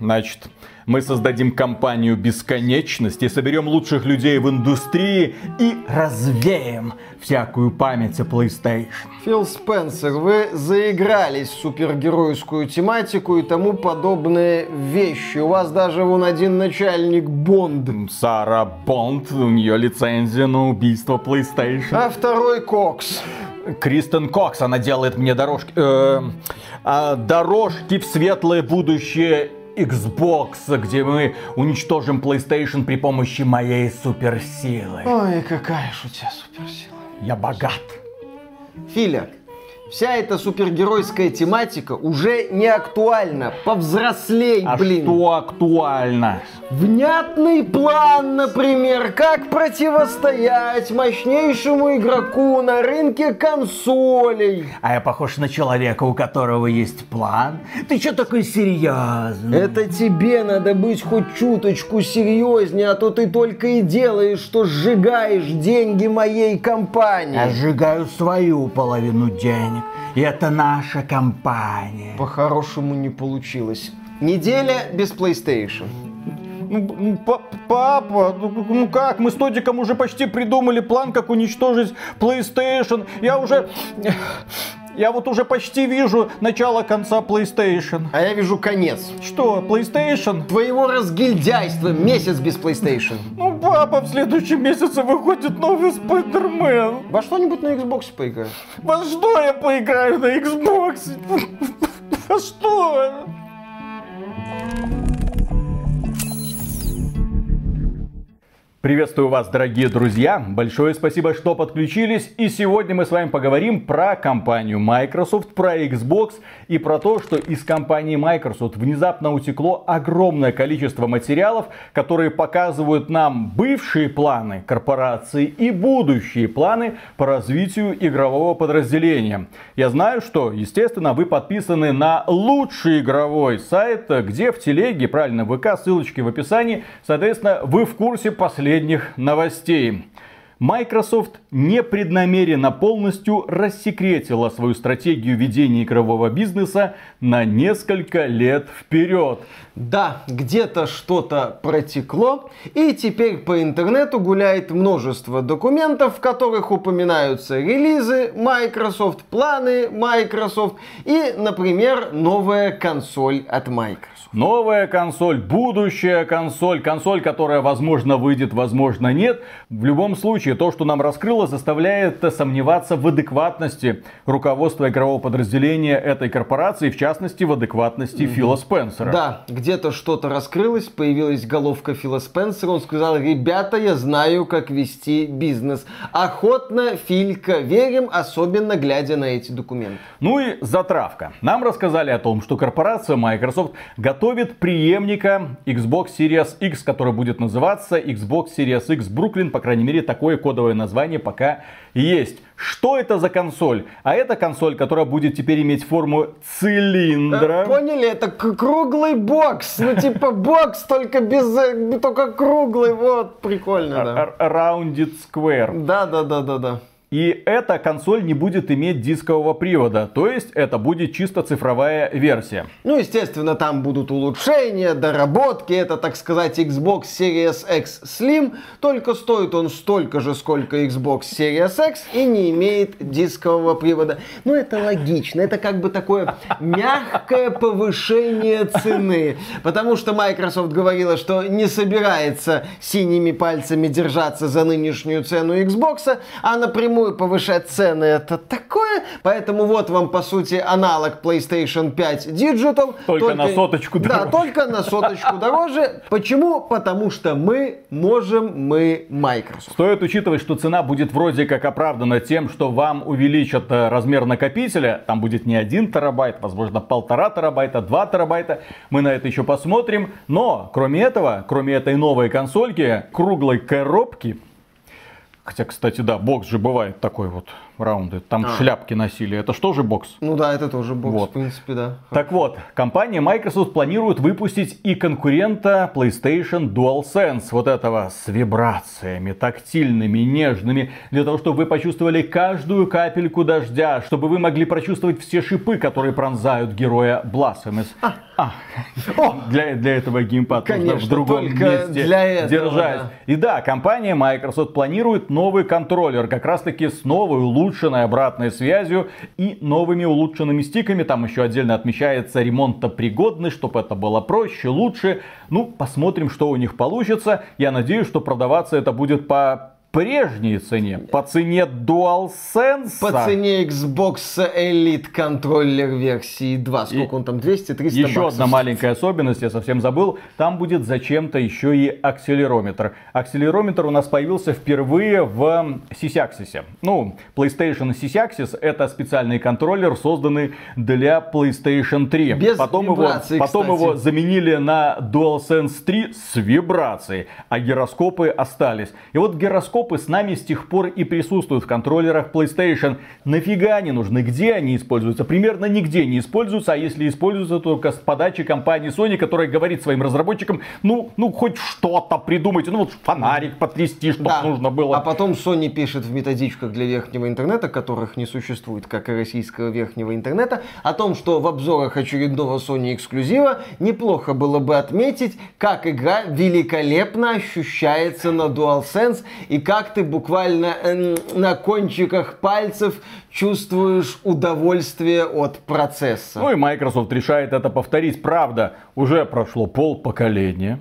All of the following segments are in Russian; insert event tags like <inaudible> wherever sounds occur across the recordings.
Значит, мы создадим компанию бесконечности, соберем лучших людей в индустрии и развеем всякую память о PlayStation. Фил Спенсер, вы заигрались в супергеройскую тематику и тому подобные вещи. У вас даже вон один начальник Бонд. Сара Бонд, у нее лицензия на убийство PlayStation. А второй Кокс. Кристен Кокс, она делает мне дорожки, э, э, дорожки в светлое будущее Xbox, где мы уничтожим PlayStation при помощи моей суперсилы. Ой, какая ж у тебя суперсила. Я богат. Филя, вся эта супергеройская тематика уже не актуальна. Повзрослей, а блин. что актуально? Внятный план, например, как противостоять мощнейшему игроку на рынке консолей. А я похож на человека, у которого есть план? Ты что такой серьезный? Это тебе надо быть хоть чуточку серьезнее, а то ты только и делаешь, что сжигаешь деньги моей компании. Я сжигаю свою половину денег. И это наша компания. По-хорошему не получилось. Неделя без PlayStation. Ну, папа, ну, ну как, мы с Тодиком уже почти придумали план, как уничтожить PlayStation. Я уже... Я вот уже почти вижу начало конца PlayStation. А я вижу конец. Что, PlayStation? Твоего разгильдяйства. Месяц без PlayStation. Ну, папа, в следующем месяце выходит новый Спайдермен. Во что-нибудь на Xbox поиграю. Во что я поиграю на Xbox? Во что? Приветствую вас, дорогие друзья! Большое спасибо, что подключились. И сегодня мы с вами поговорим про компанию Microsoft, про Xbox и про то, что из компании Microsoft внезапно утекло огромное количество материалов, которые показывают нам бывшие планы корпорации и будущие планы по развитию игрового подразделения. Я знаю, что, естественно, вы подписаны на лучший игровой сайт, где в телеге, правильно, ВК, ссылочки в описании, соответственно, вы в курсе последних последних новостей. Microsoft непреднамеренно полностью рассекретила свою стратегию ведения игрового бизнеса на несколько лет вперед. Да, где-то что-то протекло, и теперь по интернету гуляет множество документов, в которых упоминаются релизы Microsoft, планы Microsoft и, например, новая консоль от Microsoft. Новая консоль, будущая консоль, консоль, которая, возможно, выйдет, возможно, нет. В любом случае, то, что нам раскрыло, заставляет сомневаться в адекватности руководства игрового подразделения этой корпорации, в частности, в адекватности mm-hmm. Фила Спенсера. Да, где-то что-то раскрылось, появилась головка Фила Спенсера, он сказал, ребята, я знаю, как вести бизнес. Охотно, Филька, верим, особенно глядя на эти документы. Ну и затравка. Нам рассказали о том, что корпорация Microsoft готова готовит преемника Xbox Series X, который будет называться Xbox Series X Brooklyn. По крайней мере, такое кодовое название пока есть. Что это за консоль? А это консоль, которая будет теперь иметь форму цилиндра. Э, поняли, это круглый бокс. Ну, типа бокс, только без... Э, только круглый. Вот, прикольно, да. Rounded Square. Да, да, да, да, да. И эта консоль не будет иметь дискового привода, то есть это будет чисто цифровая версия. Ну, естественно, там будут улучшения, доработки. Это, так сказать, Xbox Series X Slim, только стоит он столько же, сколько Xbox Series X и не имеет дискового привода. Ну, это логично, это как бы такое мягкое повышение цены. Потому что Microsoft говорила, что не собирается синими пальцами держаться за нынешнюю цену Xbox, а напрямую напрямую повышать цены это такое. Поэтому вот вам, по сути, аналог PlayStation 5 Digital. Только, только на соточку дороже. Да, только на соточку дороже. Почему? Потому что мы можем, мы Microsoft. Стоит учитывать, что цена будет вроде как оправдана тем, что вам увеличат э, размер накопителя. Там будет не один терабайт, возможно, полтора терабайта, два терабайта. Мы на это еще посмотрим. Но, кроме этого, кроме этой новой консольки, круглой коробки, Хотя, кстати, да, бокс же бывает такой вот раунды. Там а. шляпки носили. Это что же бокс? Ну да, это тоже бокс, вот. в принципе, да. Так вот, компания Microsoft планирует выпустить и конкурента PlayStation DualSense. Вот этого с вибрациями, тактильными, нежными. Для того, чтобы вы почувствовали каждую капельку дождя. Чтобы вы могли прочувствовать все шипы, которые пронзают героя Blasphemous. А. А. Для, для этого геймпад Конечно, нужно в другом месте для этого, держать. Да. И да, компания Microsoft планирует новый контроллер. Как раз таки с новой улучшенной обратной связью и новыми улучшенными стиками. Там еще отдельно отмечается ремонтопригодность, чтобы это было проще, лучше. Ну, посмотрим, что у них получится. Я надеюсь, что продаваться это будет по прежней цене, по цене DualSense. По цене Xbox Elite контроллер версии 2. Сколько и он там, 200-300 Еще баксов. одна маленькая особенность, я совсем забыл. Там будет зачем-то еще и акселерометр. Акселерометр у нас появился впервые в Sysaxis. Ну, PlayStation Sysaxis это специальный контроллер, созданный для PlayStation 3. Без потом вибрации, его, потом его заменили на DualSense 3 с вибрацией, а гироскопы остались. И вот гироскоп гироскопы с нами с тех пор и присутствуют в контроллерах PlayStation. Нафига они нужны? Где они используются? Примерно нигде не используются, а если используются только с подачи компании Sony, которая говорит своим разработчикам, ну, ну хоть что-то придумайте, ну вот фонарик потрясти, чтобы да. нужно было. А потом Sony пишет в методичках для верхнего интернета, которых не существует, как и российского верхнего интернета, о том, что в обзорах очередного Sony эксклюзива неплохо было бы отметить, как игра великолепно ощущается на DualSense и как ты буквально э, на кончиках пальцев чувствуешь удовольствие от процесса. Ну и Microsoft решает это повторить. Правда, уже прошло пол поколения.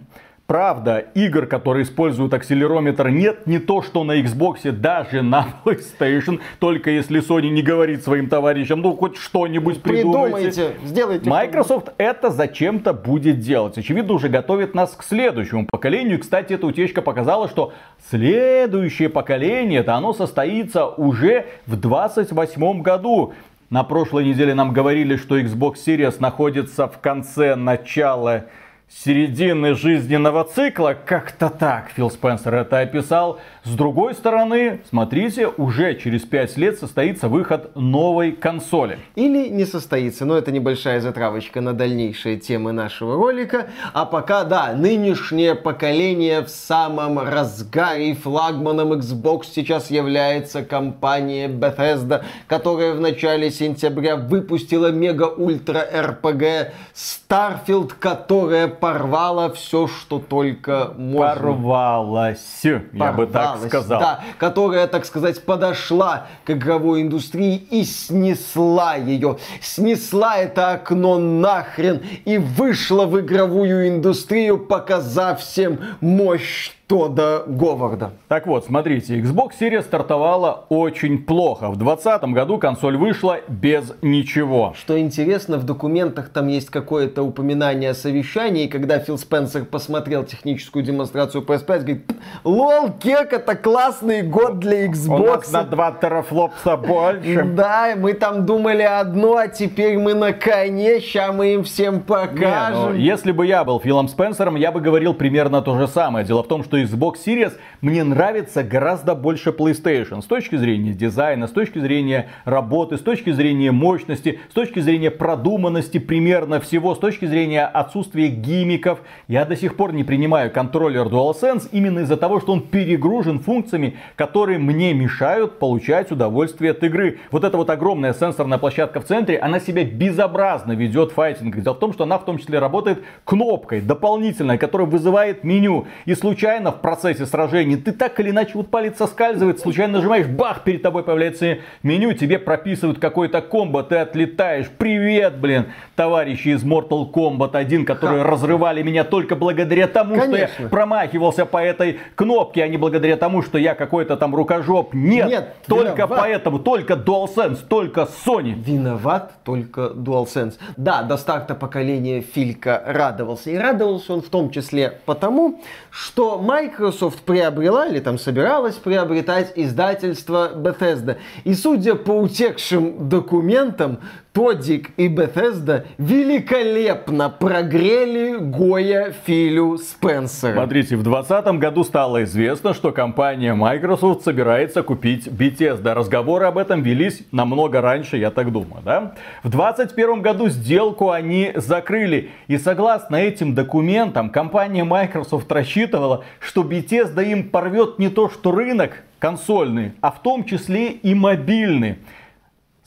Правда, игр, которые используют акселерометр, нет не то, что на Xbox, даже <laughs> на PlayStation. Только если Sony не говорит своим товарищам, ну хоть что-нибудь придумайте. Придумайте, сделайте. Microsoft это зачем-то будет делать. Очевидно, уже готовит нас к следующему поколению. И, кстати, эта утечка показала, что следующее поколение, это оно состоится уже в 28 году. На прошлой неделе нам говорили, что Xbox Series находится в конце начала середины жизненного цикла, как-то так Фил Спенсер это описал. С другой стороны, смотрите, уже через 5 лет состоится выход новой консоли. Или не состоится, но это небольшая затравочка на дальнейшие темы нашего ролика. А пока, да, нынешнее поколение в самом разгаре. Флагманом Xbox сейчас является компания Bethesda, которая в начале сентября выпустила мега-ультра RPG Starfield, которая порвала все, что только можно. Порвалась, я бы так сказал. Да, которая, так сказать, подошла к игровой индустрии и снесла ее. Снесла это окно нахрен и вышла в игровую индустрию, показав всем мощь Тодда Говарда. Так вот, смотрите, Xbox Series стартовала очень плохо. В 2020 году консоль вышла без ничего. Что интересно, в документах там есть какое-то упоминание о совещании, когда Фил Спенсер посмотрел техническую демонстрацию PS5, говорит, лол, кек, это классный год для Xbox. У нас на 2 терафлопса больше. <laughs> Да, мы там думали одно, а теперь мы на коне, сейчас мы им всем покажем. Не, ну, если бы я был Филом Спенсером, я бы говорил примерно то же самое. Дело в том, что Xbox Series мне нравится гораздо больше PlayStation. С точки зрения дизайна, с точки зрения работы, с точки зрения мощности, с точки зрения продуманности примерно всего, с точки зрения отсутствия гимиков. Я до сих пор не принимаю контроллер DualSense именно из-за того, что он перегружен функциями, которые мне мешают получать удовольствие от игры. Вот эта вот огромная сенсорная площадка в центре, она себя безобразно ведет файтинг. Дело в том, что она в том числе работает кнопкой дополнительной, которая вызывает меню. И случайно в процессе сражения ты так или иначе вот палец соскальзывает, случайно нажимаешь, бах, перед тобой появляется меню, тебе прописывают какой-то комбо, ты отлетаешь. Привет, блин, товарищи из Mortal Kombat 1, которые Ха. разрывали меня только благодаря тому, Конечно. что я промахивался по этой кнопке, а не благодаря тому, что я какой-то там рукожоп. Нет, Нет только виноват. поэтому, только DualSense, только Sony. Виноват только DualSense. Да, до старта поколения Филька радовался. И радовался он в том числе потому, что Microsoft приобрела или там собиралась приобретать издательство Bethesda. И судя по утекшим документам, Тодик и Bethesda великолепно прогрели Гоя Филю Спенсера. Смотрите, в 2020 году стало известно, что компания Microsoft собирается купить Bethesda. Разговоры об этом велись намного раньше, я так думаю, да? В 2021 году сделку они закрыли. И согласно этим документам, компания Microsoft рассчитывала, что Bethesda им порвет не то что рынок консольный, а в том числе и мобильный.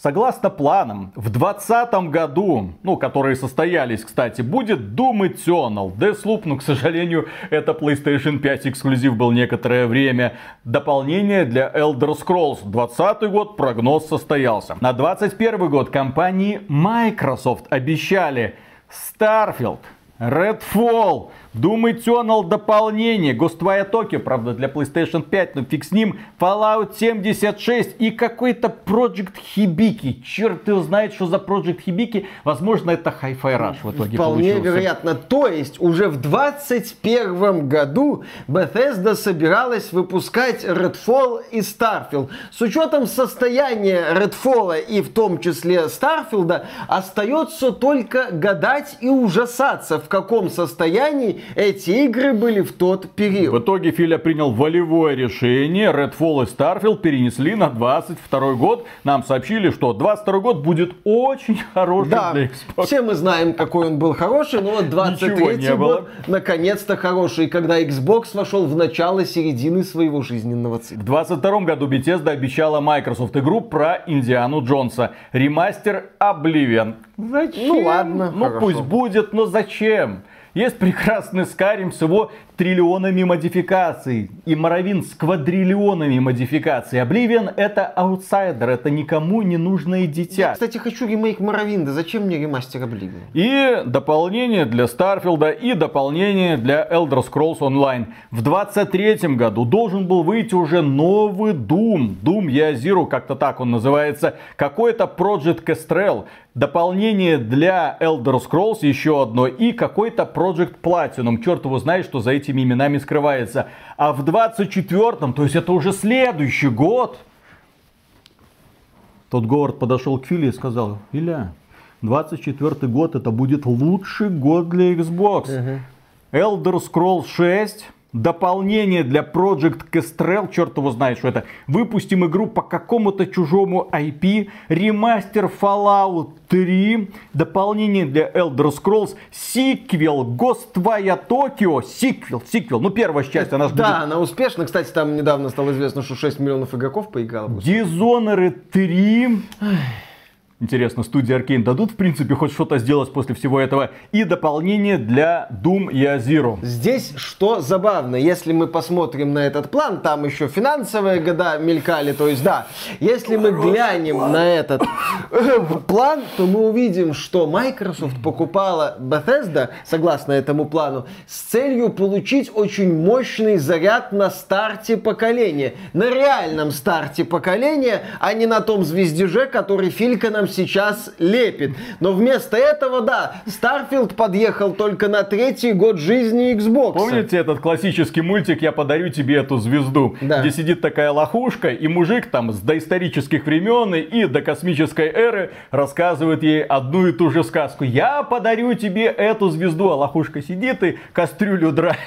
Согласно планам, в 2020 году, ну, которые состоялись, кстати, будет Doom Eternal, Deathloop, но, к сожалению, это PlayStation 5 эксклюзив был некоторое время. Дополнение для Elder Scrolls. 2020 год прогноз состоялся. На 2021 год компании Microsoft обещали Starfield, Redfall, Doom Eternal дополнение, Ghostwire Tokyo, правда для PlayStation 5, но фиг с ним, Fallout 76 и какой-то Project Hibiki. Черт его знает, что за Project Hibiki. Возможно, это Hi-Fi Rush в итоге Вполне получился. вероятно. То есть, уже в 2021 году Bethesda собиралась выпускать Redfall и Starfield. С учетом состояния Redfall и в том числе Starfield, остается только гадать и ужасаться, в каком состоянии эти игры были в тот В период. итоге Филя принял волевое решение. Redfall и Starfield перенесли на 22 год. Нам сообщили, что 22 год будет очень хороший Да, для Xbox. все мы знаем, какой он был хороший, но вот Ничего 23 не было. год наконец-то хороший, когда Xbox вошел в начало середины своего жизненного цикла. В 22 году Bethesda обещала Microsoft игру про Индиану Джонса. Ремастер Oblivion. Зачем? Ну ладно, Ну хорошо. пусть будет, но зачем? Есть прекрасный Skyrim с его триллионами модификаций. И Morrowind с квадриллионами модификаций. Oblivion это аутсайдер, это никому не нужное Я, дитя. кстати, хочу ремейк Morrowind а. Зачем мне ремастер Oblivion? И дополнение для Starfield а, и дополнение для Elder Scrolls Online. В 23 году должен был выйти уже новый Doom. Doom Year Zero, как-то так он называется. Какой-то Project Kestrel. Дополнение для Elder Scrolls еще одно. И какой-то Project Platinum. Черт его знает, что за этими именами скрывается. А в 24-м, то есть это уже следующий год, тот Говард подошел к Филе и сказал, Иля, 24 год это будет лучший год для Xbox. Elder Scrolls 6, дополнение для Project Kestrel, черт его знает, что это. Выпустим игру по какому-то чужому IP, ремастер Fallout 3, дополнение для Elder Scrolls, сиквел. Ghostwire Tokyo, сиквел, сиквел, ну первая часть, она же будет. Да, она успешна. Кстати, там недавно стало известно, что 6 миллионов игроков поиграло. Dishonored 3. Интересно, студии Arkane дадут, в принципе, хоть что-то сделать после всего этого. И дополнение для Doom и Zero. Здесь что забавно, если мы посмотрим на этот план, там еще финансовые года мелькали, то есть да, если мы глянем на этот э, план, то мы увидим, что Microsoft покупала Bethesda, согласно этому плану, с целью получить очень мощный заряд на старте поколения, на реальном старте поколения, а не на том звездеже, который Филька нам сейчас лепит. Но вместо этого, да, Starfield подъехал только на третий год жизни Xbox. Помните этот классический мультик «Я подарю тебе эту звезду», Да. где сидит такая лохушка, и мужик там с доисторических времен и до космической эры рассказывает ей одну и ту же сказку. «Я подарю тебе эту звезду», а лохушка сидит и кастрюлю драет.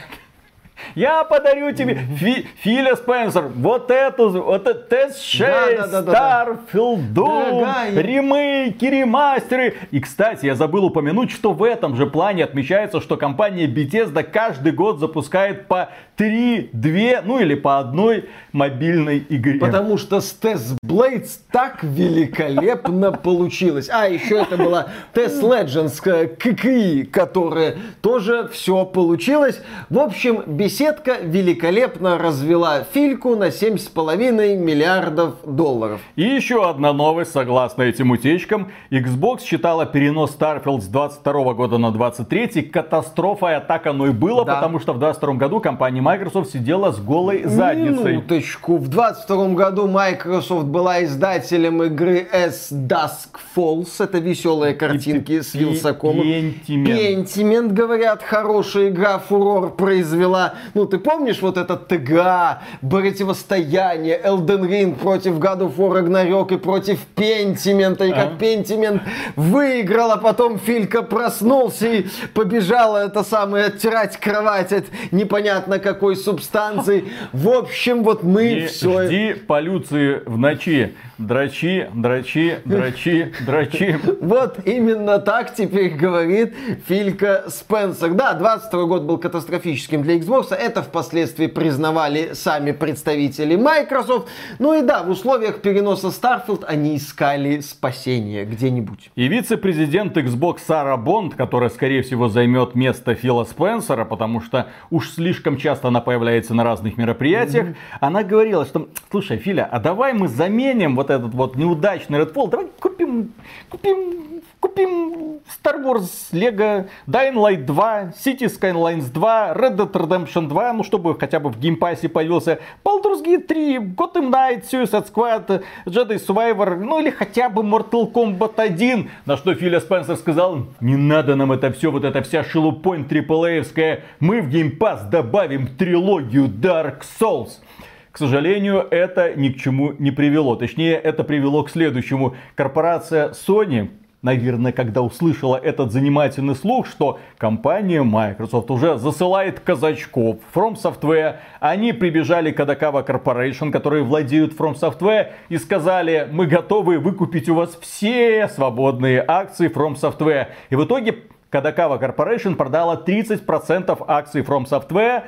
Я подарю тебе Фи- Филя Спенсер, вот эту, вот это TS6, Да-да-да-да-да. Starfield, Doom, Дорогая. ремейки, ремастеры. И, кстати, я забыл упомянуть, что в этом же плане отмечается, что компания Bethesda каждый год запускает по 3, 2, ну или по одной мобильной игре. Потому что с Test Blades так великолепно <laughs> получилось. А, еще это была Test Legends к- ККИ, которая тоже все получилось. В общем, беседка великолепно развела Фильку на 7,5 миллиардов долларов. И еще одна новость, согласно этим утечкам. Xbox считала перенос Starfield с 22 года на 23 катастрофой, а так оно и было, Да. потому что в 22 году компания Microsoft сидела с голой задницей. Минуточку. В 22 году Microsoft была издателем игры S Dusk Falls. Это веселые картинки с Вилсакомом. Пентимент. Пентимент, говорят, хорошая игра, фурор произвела. Ну, ты помнишь вот этот ТГА, противостояние, Elden Ring против God of War Ragnarok и против Пентимента, и как? Пентимент выиграл, а потом Филька проснулся и побежал это самое оттирать кровать от непонятно какой субстанции. В общем, вот мы Не все... жди полюции в ночи. Драчи, драчи, драчи, драчи. Вот именно так теперь говорит Филька Спенсер. Да, 22 год был катастрофическим для Xbox, это впоследствии признавали сами представители Microsoft. Ну и да, в условиях переноса Starfield они искали спасение где-нибудь. И вице-президент Xbox Сара Бонд, которая, скорее всего, займет место Фила Спенсера, потому что уж слишком часто она появляется на разных мероприятиях, mm-hmm. она говорила, что, слушай, Филя, а давай мы заменим вот вот этот вот неудачный Redfall, давай купим, купим, купим Star Wars, Lego, Dying Light 2, City Skylines 2, Red Dead Redemption 2, ну чтобы хотя бы в Game Pass е появился. Baldur's Gate 3, Gotham Knight, Suicide Squad, Jedi Survivor, ну или хотя бы Mortal Kombat 1, на что Филя Спенсер сказал, не надо нам это все, вот эта вся шелупонь триплеевская, мы в Game Pass добавим трилогию Dark Souls. К сожалению, это ни к чему не привело. Точнее, это привело к следующему. Корпорация Sony наверное, когда услышала этот занимательный слух, что компания Microsoft уже засылает казачков From Software, они прибежали к Adakawa Corporation, которые владеют From Software, и сказали, мы готовы выкупить у вас все свободные акции From Software. И в итоге Kadakawa Corporation продала 30% акций From Software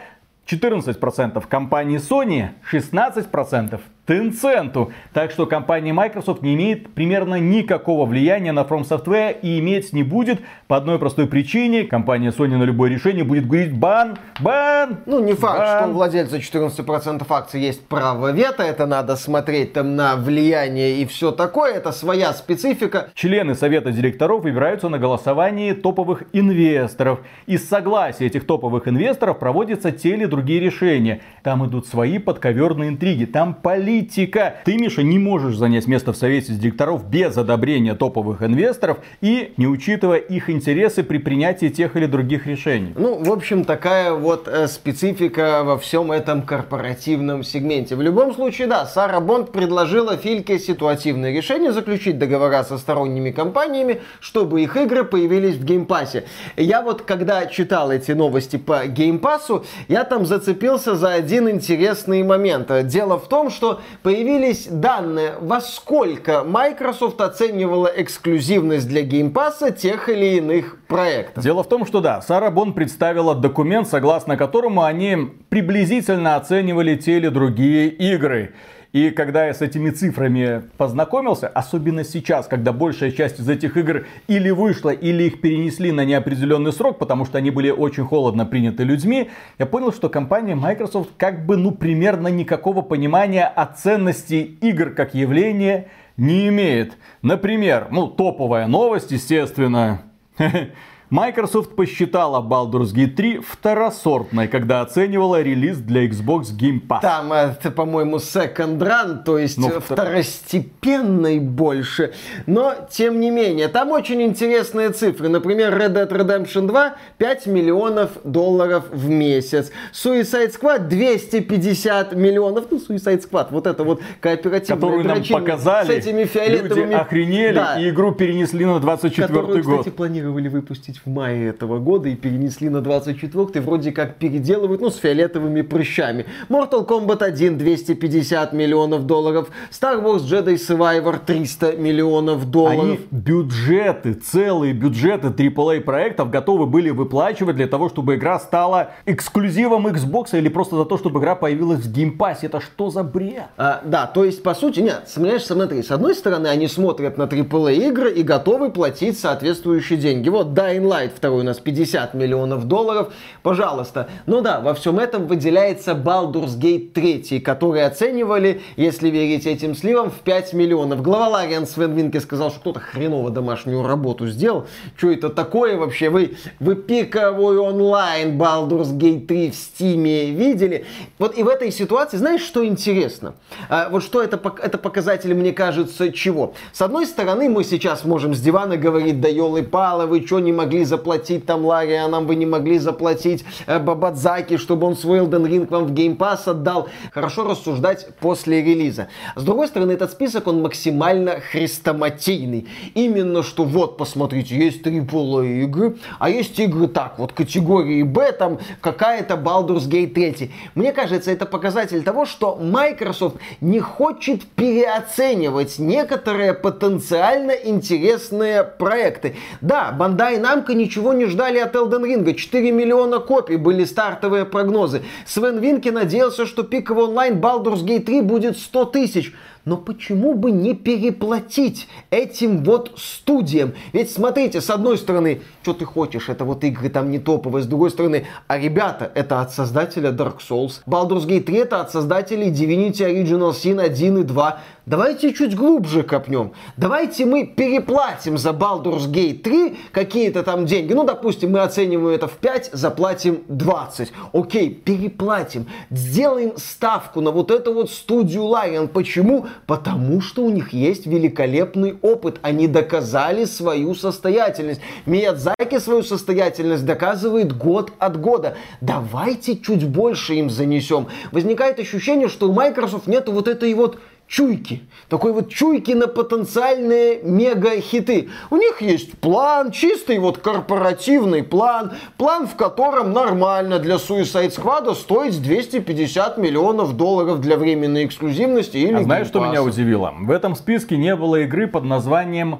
14% компании Sony, 16% Tencent. Так что компания Microsoft не имеет примерно никакого влияния на From Software и иметь не будет по одной простой причине. Компания Sony на любое решение будет говорить бан, бан. Ну, не факт, бан. что у владельца 14% акций есть право вето. Это надо смотреть там на влияние и все такое. Это своя специфика. Члены совета директоров выбираются на голосовании топовых инвесторов. Из согласия этих топовых инвесторов проводятся те или другие решения. Там идут свои подковерные интриги. Там политика политика. Ты, Миша, не можешь занять место в совете директоров без одобрения топовых инвесторов и не учитывая их интересы при принятии тех или других решений. Ну, в общем, такая вот э, специфика во всем этом корпоративном сегменте. В любом случае, да, Сара Бонд предложила Фильке ситуативное решение заключить договора со сторонними компаниями, чтобы их игры появились в Game Pass е. Я вот, когда читал эти новости по Game Pass у, я там зацепился за один интересный момент. Дело в том, что появились данные, во сколько Microsoft оценивала эксклюзивность для Game Pass тех или иных проектов. Дело в том, что да, Сара Бонд представила документ, согласно которому они приблизительно оценивали те или другие игры. И когда я с этими цифрами познакомился, особенно сейчас, когда большая часть из этих игр или вышла, или их перенесли на неопределенный срок, потому что они были очень холодно приняты людьми, я понял, что компания Microsoft как бы, ну, примерно никакого понимания о ценности игр как явления не имеет. Например, ну, топовая новость, естественно, <laughs> Microsoft посчитала Baldur's Gate 3 второсортной, когда оценивала релиз для Xbox Game Pass. Там это, по-моему, second run, то есть ну, второстепенной больше. Но, тем не менее, там очень интересные цифры. Например, Red Dead Redemption 2 5 миллионов долларов в месяц. Suicide Squad 250 миллионов. Ну, Suicide Squad, вот это вот кооперативная Которую нам показали, с этими фиолетовыми... люди охренели да. и игру перенесли на 24 Которую, год. кстати, планировали выпустить выпустить в мае этого года и перенесли на 24 вроде как переделывают, ну, с фиолетовыми прыщами. Mortal Kombat 1 250 миллионов долларов, Star Wars Jedi Survivor 300 миллионов долларов. Они бюджеты, целые бюджеты AAA проектов готовы были выплачивать для того, чтобы игра стала эксклюзивом Xbox или просто за то, чтобы игра появилась в Game Pass е. Это что за бред? А, да, то есть, по сути, нет, смотришь, смотри, с одной стороны, они смотрят на AAA игры и готовы платить соответствующие деньги. Вот Dying Light второй у нас 50 миллионов долларов. Пожалуйста. Ну да, во всем этом выделяется Baldur's Gate 3, который оценивали, если верить этим сливам, в 5 миллионов. Глава Larian Свен Винке сказал, что кто-то хреново домашнюю работу сделал. Что это такое вообще? Вы, вы пиковую онлайн Baldur's Gate 3 в Стиме видели? Вот и в этой ситуации, знаешь, что интересно? А, вот что это, это показатель, мне кажется, чего? С одной стороны, мы сейчас можем с дивана говорить, да елы-палы, вы что не могли могли заплатить там Ларри, а нам вы не могли заплатить э, Бабадзаки, чтобы он свой Elden Ring вам в Game Pass отдал. Хорошо рассуждать после релиза. С другой стороны, этот список, он максимально хрестоматийный. Именно что вот, посмотрите, есть AAA игры, а есть игры так, вот категории Б, там какая-то Baldur's Gate 3. Мне кажется, это показатель того, что Microsoft не хочет переоценивать некоторые потенциально интересные проекты. Да, Bandai Namco ничего не ждали от Elden Ring. 4 миллиона копий были стартовые прогнозы. Свен Винки надеялся, что пиковый онлайн Baldur's Gate 3 будет 100 тысяч. Но почему бы не переплатить этим вот студиям? Ведь смотрите, с одной стороны, что ты хочешь, это вот игры там не топовые, с другой стороны, а ребята, это от создателя Dark Souls. Baldur's Gate 3 это от создателей Divinity Original Sin 1 и 2. Давайте чуть глубже копнем. Давайте мы переплатим за Baldur's Gate 3 какие-то там деньги. Ну, допустим, мы оцениваем это в 5, заплатим 20. Окей, переплатим. Сделаем ставку на вот эту вот студию Larian. Почему? Потому что у них есть великолепный опыт. Они доказали свою состоятельность. Миядзаки свою состоятельность доказывает год от года. Давайте чуть больше им занесем. Возникает ощущение, что у Microsoft нету вот этой вот чуйки. Такой вот чуйки на потенциальные мега-хиты. У них есть план, чистый вот корпоративный план. План, в котором нормально для Suicide Squad стоит 250 миллионов долларов для временной эксклюзивности или А знаешь, что меня удивило? В этом списке не было игры под названием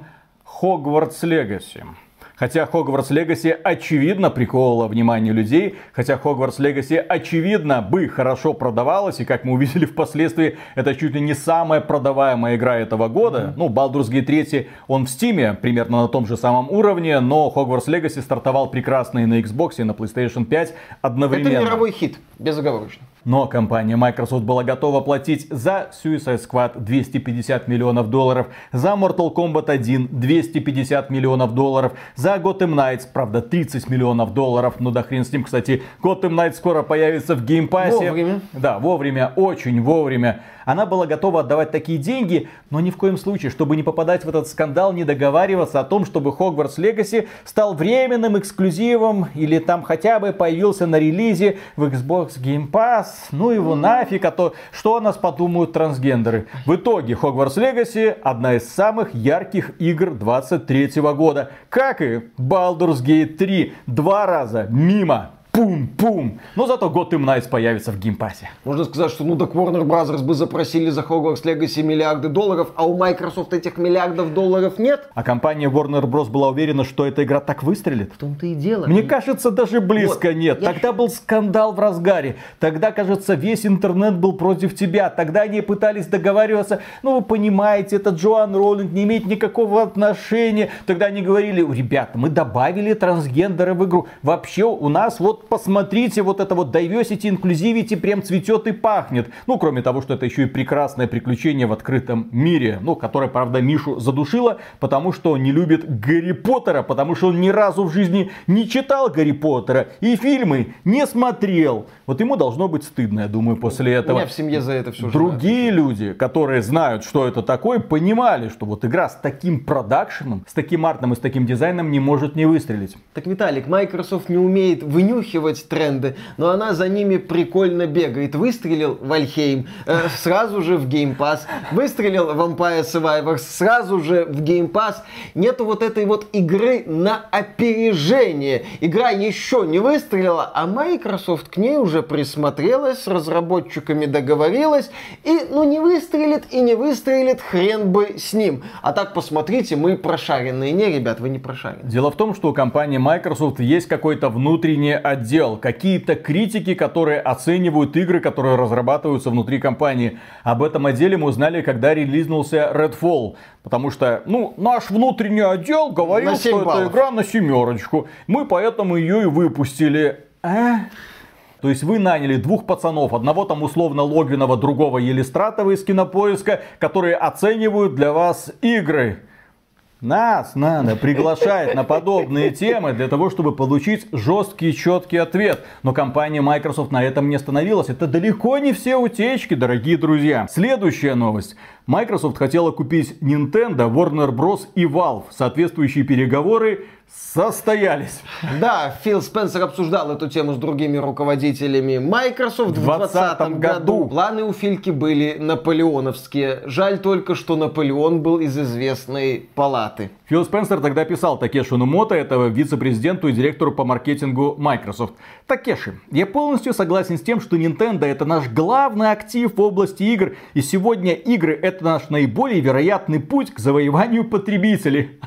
Hogwarts Legacy. Хотя Hogwarts Legacy очевидно приковывала внимание людей, хотя Hogwarts Legacy очевидно бы хорошо продавалась, и как мы увидели впоследствии, это чуть ли не самая продаваемая игра этого года. Mm-hmm. Ну, Baldur's Gate 3, он в Steam примерно на том же самом уровне, но Hogwarts Legacy стартовал прекрасно и на Xbox, и на PlayStation 5 одновременно. Это мировой хит, безоговорочно. Но компания Microsoft была готова платить за Suicide Squad 250 миллионов долларов, за Mortal Kombat 1 250 миллионов долларов, за Gotham Knights, правда, 30 миллионов долларов. Ну да хрен с ним, кстати, Gotham Knights скоро появится в Game Pass е. Вовремя. Да, вовремя, очень вовремя. Она была готова отдавать такие деньги, но ни в коем случае, чтобы не попадать в этот скандал, не договариваться о том, чтобы Hogwarts Legacy стал временным эксклюзивом или там хотя бы появился на релизе в Xbox Game Pass. Ну его нафиг, а то что о нас подумают трансгендеры. В итоге Hogwarts Legacy одна из самых ярких игр 23 года. Как и Baldur's Gate 3. Два раза мимо пум-пум. Но зато Gotham Knights появится в Game Pass е. Можно сказать, что ну так Warner Bros. бы запросили за Hogwarts Legacy миллиарды долларов, а у Microsoft этих миллиардов долларов нет. А компания Warner Bros. была уверена, что эта игра так выстрелит. В том-то и дело. Мне кажется, даже близко Вот, нет. я Тогда был скандал в разгаре. Тогда, кажется, весь интернет был против тебя. Тогда они пытались договариваться. Ну, вы понимаете, это Джоан Роулинг не имеет никакого отношения. Тогда они говорили, ребята, мы добавили трансгендера в игру. Вообще у нас вот посмотрите, вот это вот diversity, inclusivity прям цветет и пахнет. Ну, кроме того, что это еще и прекрасное приключение в открытом мире. Ну, которое, правда, Мишу задушило, потому что он не любит Гарри Поттера, потому что он ни разу в жизни не читал Гарри Поттера и фильмы не смотрел. Вот ему должно быть стыдно, я думаю, после У этого. меня в семье за это все Другие люди, которые знают, что это такое, понимали, что вот игра с таким продакшеном, с таким артом и с таким дизайном не может не выстрелить. Так, Виталик, Microsoft не умеет вынюхивать тренды, но она за ними прикольно бегает. Выстрелил Вальхейм, э, сразу же в Game Pass. Выстрелил Vampire Survivors, сразу же в Game Pass. Нету вот этой вот игры на опережение. Игра еще не выстрелила, а Microsoft к ней уже присмотрелась, с разработчиками договорилась. И, ну, не выстрелит и не выстрелит, хрен бы с ним. А так, посмотрите, мы прошаренные. Не, ребят, вы не прошарены. Дело в том, что у компании Microsoft есть какой-то внутренний отдел, какие-то критики, которые оценивают игры, которые разрабатываются внутри компании. Об этом отделе мы узнали, когда релизнулся Redfall. Потому что, ну, наш внутренний отдел говорил, что баллов. это игра на семерочку. Мы поэтому ее и выпустили. А? То есть вы наняли двух пацанов, одного там условно Логвинова, другого Елистратова из кинопоиска, которые оценивают для вас игры. Нас надо приглашать на подобные темы для того, чтобы получить жесткий четкий ответ. Но компания Microsoft на этом не остановилась. Это далеко не все утечки, дорогие друзья. Следующая новость. Microsoft хотела купить Nintendo, Warner Bros. и Valve. Соответствующие переговоры состоялись. Да, Фил Спенсер обсуждал эту тему с другими руководителями Microsoft в 2020 году. Планы у Фильки были наполеоновские. Жаль только, что Наполеон был из известной палаты. Фил Спенсер тогда писал Такешу Нумото, этого вице-президенту и директору по маркетингу Microsoft. Такеши, я полностью согласен с тем, что Nintendo это наш главный актив в области игр, и сегодня игры это наш наиболее вероятный путь к завоеванию потребителей.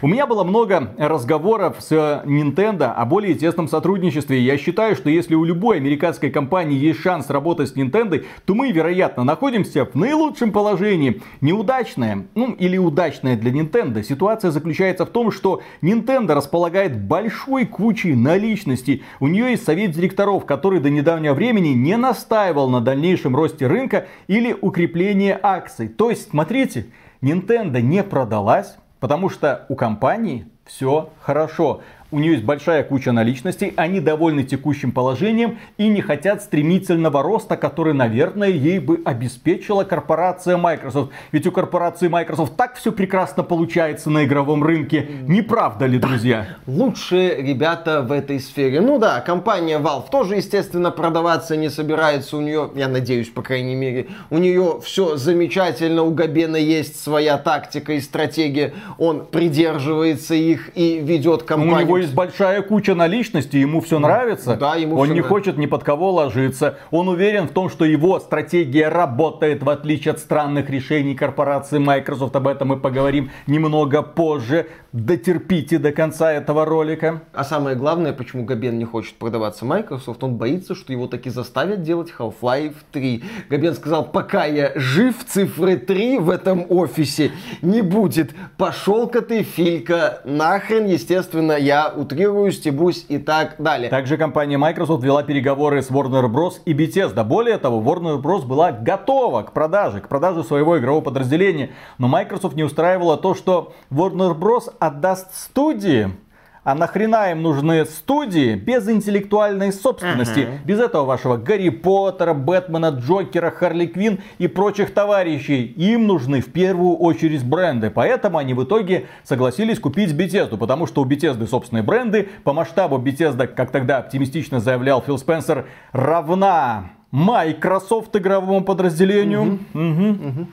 У меня было много разговоров с Nintendo о более тесном сотрудничестве. Я считаю, что если у любой американской компании есть шанс работать с Nintendo, то мы, вероятно, находимся в наилучшем положении. Неудачная, ну или удачная для Nintendo ситуация заключается в том, что Nintendo располагает большой кучей наличности. У нее есть совет директоров, который до недавнего времени не настаивал на дальнейшем росте рынка или укреплении акций. То есть, смотрите, Nintendo не продалась, Потому что у компании все хорошо у нее есть большая куча наличностей, они довольны текущим положением и не хотят стремительного роста, который, наверное, ей бы обеспечила корпорация Microsoft. Ведь у корпорации Microsoft так все прекрасно получается на игровом рынке. Не правда ли, друзья? Лучшие ребята в этой сфере. Ну да, компания Valve тоже, естественно, продаваться не собирается. У нее, я надеюсь, по крайней мере, у нее все замечательно. У Габена есть своя тактика и стратегия. Он придерживается их и ведет компанию есть большая куча наличности, ему все нравится. Да, ему Он все не нравится. хочет ни под кого ложиться. Он уверен в том, что его стратегия работает, в отличие от странных решений корпорации Microsoft. Об этом мы поговорим немного позже. Дотерпите до конца этого ролика. А самое главное, почему Габен не хочет продаваться Microsoft, он боится, что его таки заставят делать Half-Life 3. Габен сказал, пока я жив, цифры 3 в этом офисе не будет. Пошел-ка ты, Филька, нахрен, естественно, я утрирую, стебусь и так далее. Также компания Microsoft вела переговоры с Warner Bros. и Bethesda. Более того, Warner Bros. была готова к продаже, к продаже своего игрового подразделения. Но Microsoft не устраивало то, что Warner Bros. отдаст студии а нахрена им нужны студии без интеллектуальной собственности? Uh-huh. Без этого вашего Гарри Поттера, Бэтмена, Джокера, Харли Квин и прочих товарищей. Им нужны в первую очередь бренды. Поэтому они в итоге согласились купить Bethesda. Потому что у Bethesda собственные бренды. По масштабу Bethesda, как тогда оптимистично заявлял Фил Спенсер, равна Microsoft игровому подразделению. Угу. Угу. Угу.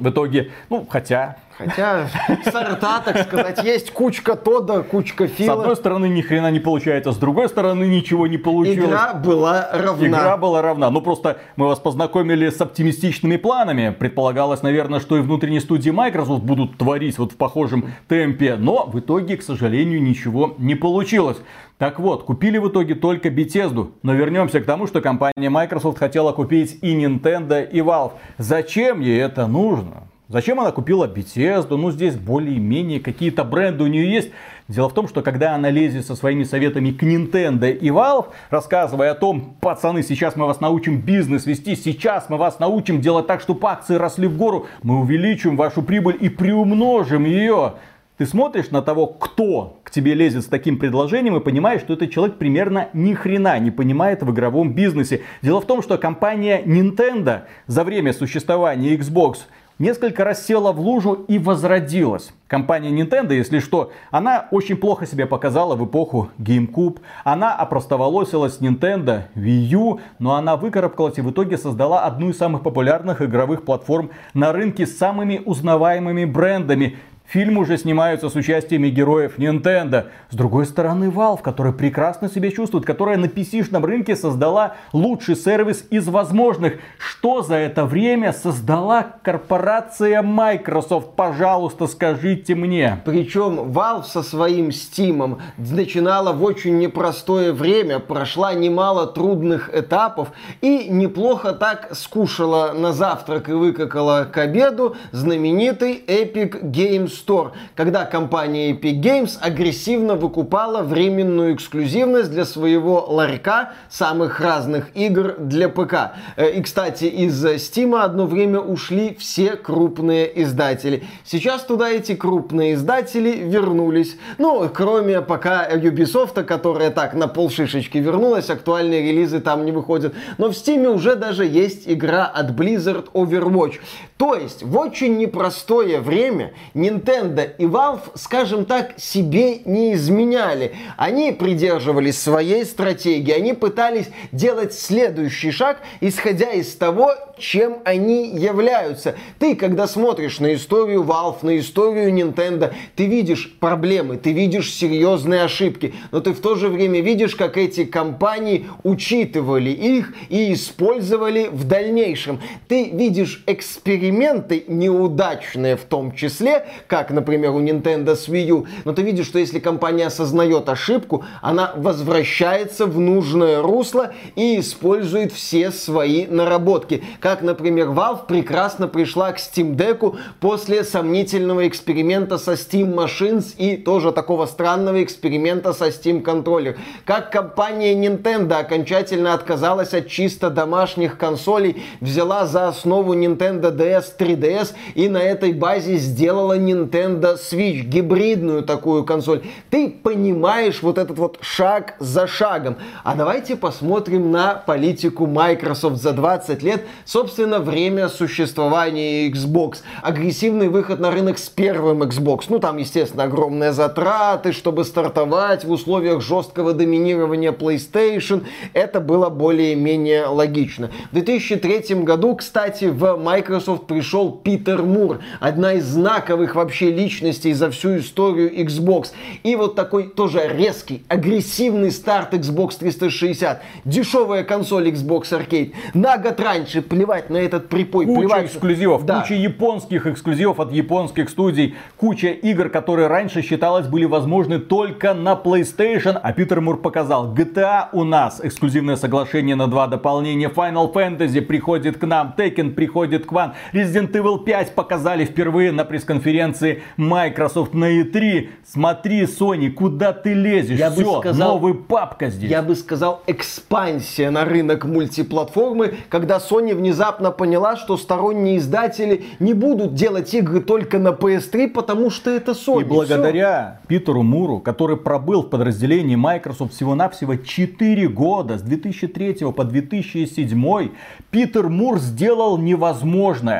В итоге, ну, хотя Хотя сорта, так сказать, есть кучка Тода, кучка Фила. С одной стороны, ни хрена не получается, с другой стороны, ничего не получилось. Игра была равна. Игра была равна. Ну, просто мы вас познакомили с оптимистичными планами. Предполагалось, наверное, что и внутренние студии Microsoft будут творить вот в похожем темпе. Но в итоге, к сожалению, ничего не получилось. Так вот, купили в итоге только Bethesda. Но вернемся к тому, что компания Microsoft хотела купить и Nintendo, и Valve. Зачем ей это нужно? Зачем она купила Bethesda? Ну, здесь более-менее какие-то бренды у нее есть. Дело в том, что когда она лезет со своими советами к Nintendo и Valve, рассказывая о том, пацаны, сейчас мы вас научим бизнес вести, сейчас мы вас научим делать так, чтобы акции росли в гору, мы увеличим вашу прибыль и приумножим ее. Ты смотришь на того, кто к тебе лезет с таким предложением и понимаешь, что этот человек примерно ни хрена не понимает в игровом бизнесе. Дело в том, что компания Nintendo за время существования Xbox несколько раз села в лужу и возродилась. Компания Nintendo, если что, она очень плохо себя показала в эпоху GameCube. Она опростоволосилась Nintendo Wii U, но она выкарабкалась и в итоге создала одну из самых популярных игровых платформ на рынке с самыми узнаваемыми брендами. Фильмы уже снимаются с участиями героев Nintendo. С другой стороны, Valve, которая прекрасно себя чувствует, которая на PC-шном рынке создала лучший сервис из возможных. Что за это время создала корпорация Microsoft? Пожалуйста, скажите мне. Причем Valve со своим Steam начинала в очень непростое время, прошла немало трудных этапов и неплохо так скушала на завтрак и выкакала к обеду знаменитый Epic Games Store, когда компания Epic Games агрессивно выкупала временную эксклюзивность для своего ларька самых разных игр для ПК. Э, и, кстати, из Steam одно время ушли все крупные издатели. Сейчас туда эти крупные издатели вернулись. Ну, кроме пока Ubisoft, которая так на полшишечки вернулась, актуальные релизы там не выходят. Но в Steam уже даже есть игра от Blizzard Overwatch. То есть, в очень непростое время Nintendo и Valve, скажем так, себе не изменяли. Они придерживались своей стратегии, они пытались делать следующий шаг, исходя из того, чем они являются. Ты, когда смотришь на историю Valve, на историю Nintendo, ты видишь проблемы, ты видишь серьезные ошибки, но ты в то же время видишь, как эти компании учитывали их и использовали в дальнейшем. Ты видишь эксперименты неудачные в том числе, как, например, у Nintendo с Wii U, но ты видишь, что если компания осознает ошибку, она возвращается в нужное русло и использует все свои наработки как, например, Valve прекрасно пришла к Steam Deck после сомнительного эксперимента со Steam Machines и тоже такого странного эксперимента со Steam Controller. Как компания Nintendo окончательно отказалась от чисто домашних консолей, взяла за основу Nintendo DS 3DS и на этой базе сделала Nintendo Switch, гибридную такую консоль. Ты понимаешь вот этот вот шаг за шагом. А давайте посмотрим на политику Microsoft за 20 лет собственно, время существования Xbox. Агрессивный выход на рынок с первым Xbox. Ну, там, естественно, огромные затраты, чтобы стартовать в условиях жесткого доминирования PlayStation. Это было более-менее логично. В 2003 году, кстати, в Microsoft пришел Питер Мур, одна из знаковых вообще личностей за всю историю Xbox. И вот такой тоже резкий, агрессивный старт Xbox 360. Дешевая консоль Xbox Arcade. На год раньше плевать на этот припой, куча плевать. эксклюзивов, да. куча японских эксклюзивов от японских студий, куча игр, которые раньше считалось были возможны только на PlayStation, а Питер Мур показал, GTA у нас, эксклюзивное соглашение на два дополнения, Final Fantasy приходит к нам, Tekken приходит к вам, Resident Evil 5 показали впервые на пресс-конференции Microsoft на E3. Смотри, Sony, куда ты лезешь? Я Все, бы сказал, новый папка здесь. Я бы сказал, экспансия на рынок мультиплатформы, когда Sony внезапно поняла, что сторонние издатели не будут делать игры только на PS3, потому что это Sony. И благодаря Все. Питеру Муру, который пробыл в подразделении Microsoft всего-навсего 4 года, с 2003 по 2007, Питер Мур сделал невозможное.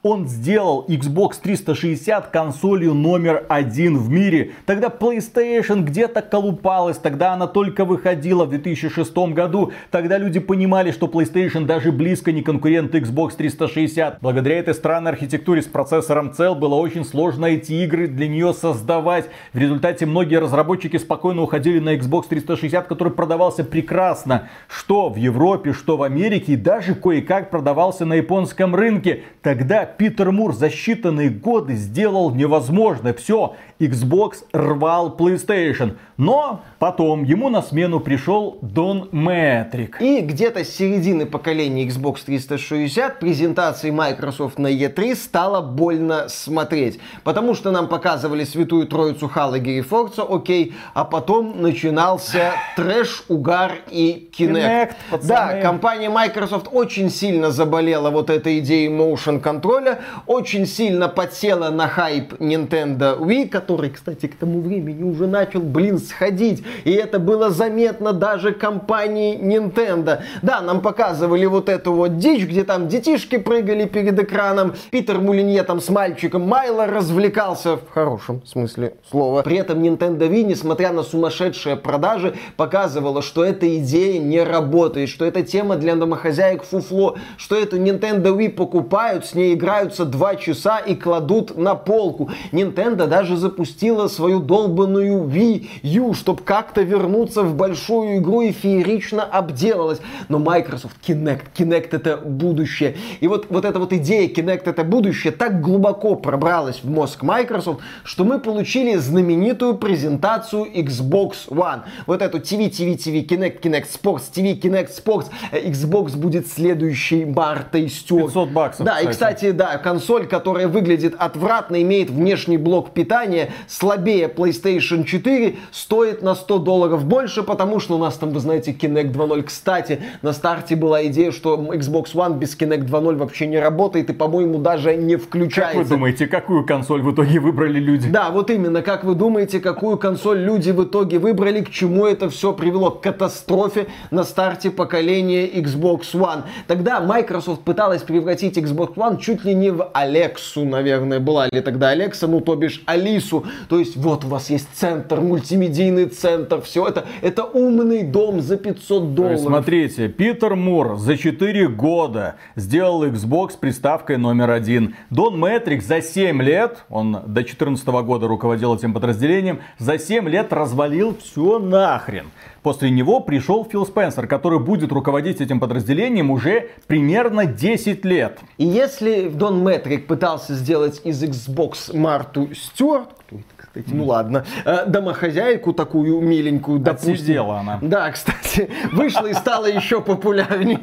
Он сделал Xbox 360 консолью номер один в мире. Тогда PlayStation где-то колупалась, тогда она только выходила в 2006 году. Тогда люди понимали, что PlayStation даже близко не конкурент Xbox 360. Благодаря этой странной архитектуре с процессором Cell было очень сложно эти игры для нее создавать. В результате многие разработчики спокойно уходили на Xbox 360, который продавался прекрасно. Что в Европе, что в Америке и даже кое-как продавался на японском рынке. Тогда Питер Мур за считанные годы сделал невозможное. Все, Xbox рвал PlayStation. Но потом ему на смену пришел Дон Мэтрик. И где-то с середины поколения Xbox 360 презентации Microsoft на E3 стало больно смотреть. Потому что нам показывали святую троицу Halo, Gear Forza, окей, а потом начинался <laughs> трэш, угар и Kinect. Kinect да, компания Microsoft очень сильно заболела вот этой идеей motion контроля, очень сильно подсела на хайп Nintendo Wii, который, кстати, к тому времени уже начал, блин, сходить. И это было заметно даже компании Nintendo. Да, нам показывали вот эту вот дичь, где там детишки прыгали перед экраном. Питер Мулинье там с мальчиком Майло развлекался в хорошем смысле слова. При этом Nintendo Wii, несмотря на сумасшедшие продажи, показывала, что эта идея не работает, что эта тема для домохозяек фуфло, что эту Nintendo Wii покупают, с ней играются два часа и кладут на полку. Nintendo даже запустила свою долбанную Wii U чтобы как-то вернуться в большую игру и феерично обделалась. Но Microsoft Kinect, Kinect это будущее. И вот, вот эта вот идея Kinect это будущее так глубоко пробралась в мозг Microsoft, что мы получили знаменитую презентацию Xbox One. Вот эту TV, TV, TV, Kinect, Kinect Sports, TV, Kinect Sports. Xbox будет следующей Мартой Стюарт. 500 баксов. Да, кстати. и кстати, да, консоль, которая выглядит отвратно, имеет внешний блок питания, слабее PlayStation 4, стоит на 100 долларов больше, потому что у нас там, вы знаете, Kinect 2.0. Кстати, на старте была идея, что Xbox One без Kinect 2.0 вообще не работает и, по-моему, даже не включается. Как вы думаете, какую консоль в итоге выбрали люди? Да, вот именно, как вы думаете, какую консоль люди в итоге выбрали, к чему это все привело? К катастрофе на старте поколения Xbox One. Тогда Microsoft пыталась превратить Xbox One чуть ли не в Алексу, наверное, была ли тогда Алекса, ну то бишь Алису. То есть вот у вас есть центр, мультимедийный центр, все это, это умный дом за 500 долларов. Смотрите, Питер Мур за 4 года сделал Xbox приставкой номер один. Дон Мэтрик за 7 лет, он до 2014 года руководил этим подразделением, за 7 лет развалил все нахрен. После него пришел Фил Спенсер, который будет руководить этим подразделением уже примерно 10 лет. И если Дон Мэтрик пытался сделать из Xbox Марту Стюарт, кто это, кстати, ну ладно, э, домохозяйку такую миленькую, допустим. Отсидела она. Да, кстати, вышла и стала еще популярнее.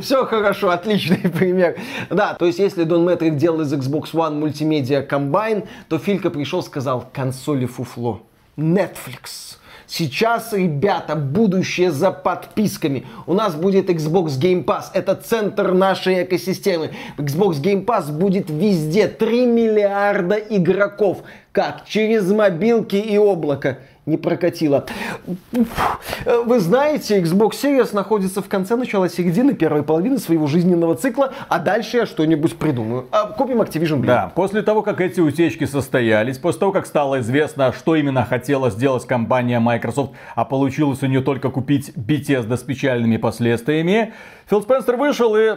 Все хорошо, отличный пример. Да, то есть если Дон Мэтрик делал из Xbox One мультимедиа комбайн, то Филька пришел сказал, консоли фуфло. Netflix. Сейчас, ребята, будущее за подписками. У нас будет Xbox Game Pass. Это центр нашей экосистемы. Xbox Game Pass будет везде. 3 миллиарда игроков. Как? Через мобилки и облако не прокатило. Вы знаете, Xbox Series находится в конце начала середины первой половины своего жизненного цикла, а дальше я что-нибудь придумаю. А, купим Activision Blizzard. Да, после того, как эти утечки состоялись, после того, как стало известно, что именно хотела сделать компания Microsoft, а получилось у нее только купить Bethesda с печальными последствиями, Фил Спенсер вышел и,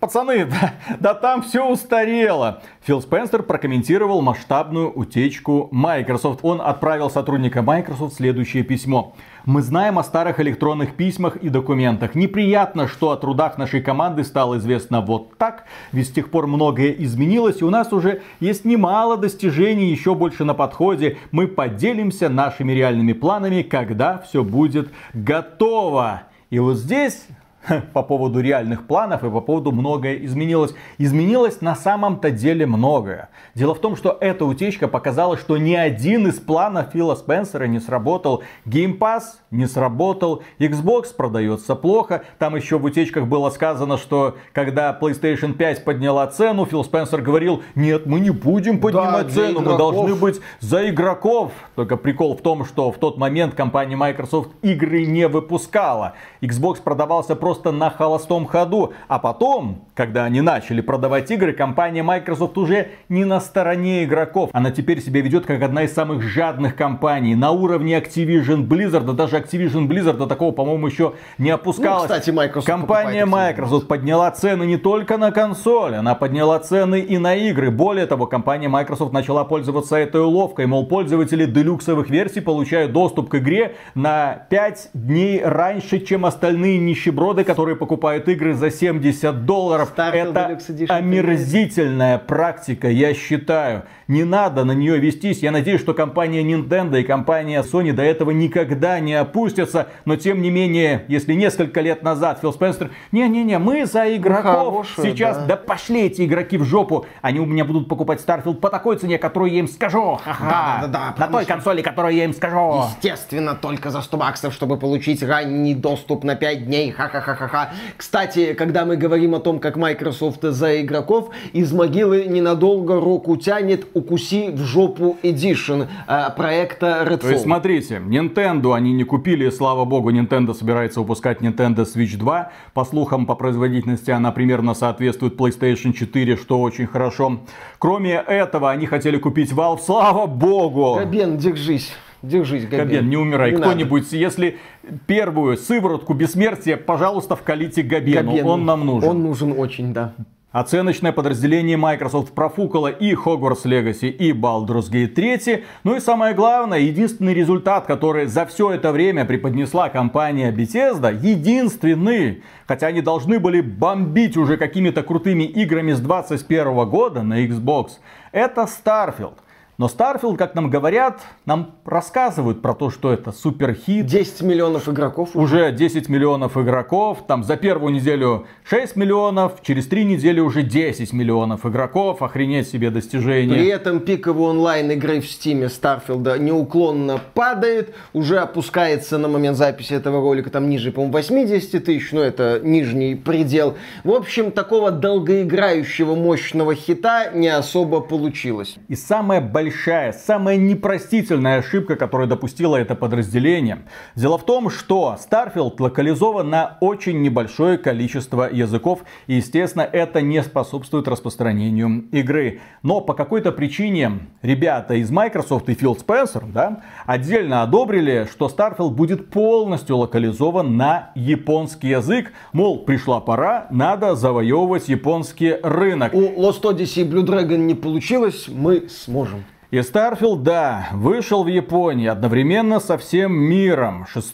пацаны, <laughs> да, да там все устарело. Фил Спенсер прокомментировал масштабную утечку Microsoft. Он отправил сотрудника Microsoft следующее письмо. Мы знаем о старых электронных письмах и документах. Неприятно, что о трудах нашей команды стало известно вот так, ведь с тех пор многое изменилось, и у нас уже есть немало достижений, еще больше на подходе. Мы поделимся нашими реальными планами, когда все будет готово. И вот здесь <laughs> по поводу реальных планов и по поводу многое изменилось. Изменилось на самом-то деле многое. Дело в том, что эта утечка показала, что ни один из планов Фила Спенсера не сработал. Game Pass не сработал, Xbox продается плохо. Там еще в утечках было сказано, что когда PlayStation 5 подняла цену, Фил Спенсер говорил, нет, мы не будем поднимать да, цену, мы должны быть за игроков. Только прикол в том, что в тот момент компания Microsoft игры не выпускала. Xbox продавался просто просто на холостом ходу. А потом, когда они начали продавать игры, компания Microsoft уже не на стороне игроков. Она теперь себя ведет как одна из самых жадных компаний. На уровне Activision Blizzard, даже Activision Blizzard до такого, по-моему, еще не опускалась. Ну, кстати, Microsoft Компания Microsoft подняла цены не только на консоль, она подняла цены и на игры. Более того, компания Microsoft начала пользоваться этой уловкой. Мол, пользователи делюксовых версий получают доступ к игре на 5 дней раньше, чем остальные нищеброды народы, которые покупают игры за 70 долларов. Это омерзительная практика, я считаю. Не надо на нее вестись. Я надеюсь, что компания Nintendo и компания Sony до этого никогда не опустятся. Но тем не менее, если несколько лет назад Фил Спенсер, не-не-не, мы за игроков. Ну, Сейчас, да. да пошли эти игроки в жопу. Они у меня будут покупать Starfield по такой цене, которую я им скажу. Ха-ха. Да, да, да, на той консоли, которую я им скажу. Естественно, только за 100 баксов, чтобы получить ранний доступ на 5 дней. Ха-ха-ха-ха-ха. Кстати, когда мы говорим о том, как Microsoft за игроков, из могилы ненадолго руку тянет «Укуси в жопу Edition» э, проекта Redfall. То есть, смотрите, Nintendo они не купили, слава богу, Nintendo собирается выпускать Nintendo Switch 2. По слухам, по производительности она примерно соответствует PlayStation 4, что очень хорошо. Кроме этого, они хотели купить Valve, слава богу! Габен, держись. Держись, Габен. Габен, не умирай. Кто-нибудь, если первую сыворотку бессмертия, пожалуйста, вкалите Габену. Габен, он нам нужен. Он нужен очень, да. Оценочное подразделение Microsoft профукало и Hogwarts Legacy, и Baldur's Gate 3. Ну и самое главное, единственный результат, который за все это время преподнесла компания Bethesda, единственный, хотя они должны были бомбить уже какими-то крутыми играми с 21 года на Xbox, это Starfield. Но Starfield, как нам говорят, нам рассказывают про то, что это суперхит. 10 миллионов игроков. Уже 10 миллионов игроков. Там за первую неделю 6 миллионов, через 3 недели уже 10 миллионов игроков. Охренеть себе достижение. При этом пиковый онлайн игры в Steam Starfield неуклонно падает. Уже опускается на момент записи этого ролика там ниже, по-моему, 80 тысяч. Но это нижний предел. В общем, такого долгоиграющего мощного хита не особо получилось. И самое большая, самая непростительная ошибка, которую допустило это подразделение. Дело в том, что Starfield локализован на очень небольшое количество языков. И, естественно, это не способствует распространению игры. Но по какой-то причине ребята из Microsoft и Phil Spencer да, отдельно одобрили, что Starfield будет полностью локализован на японский язык. Мол, пришла пора, надо завоевывать японский рынок. У Lost Odyssey и Blue Dragon не получилось, мы сможем. И Starfield, да, вышел в Японии одновременно со всем миром 6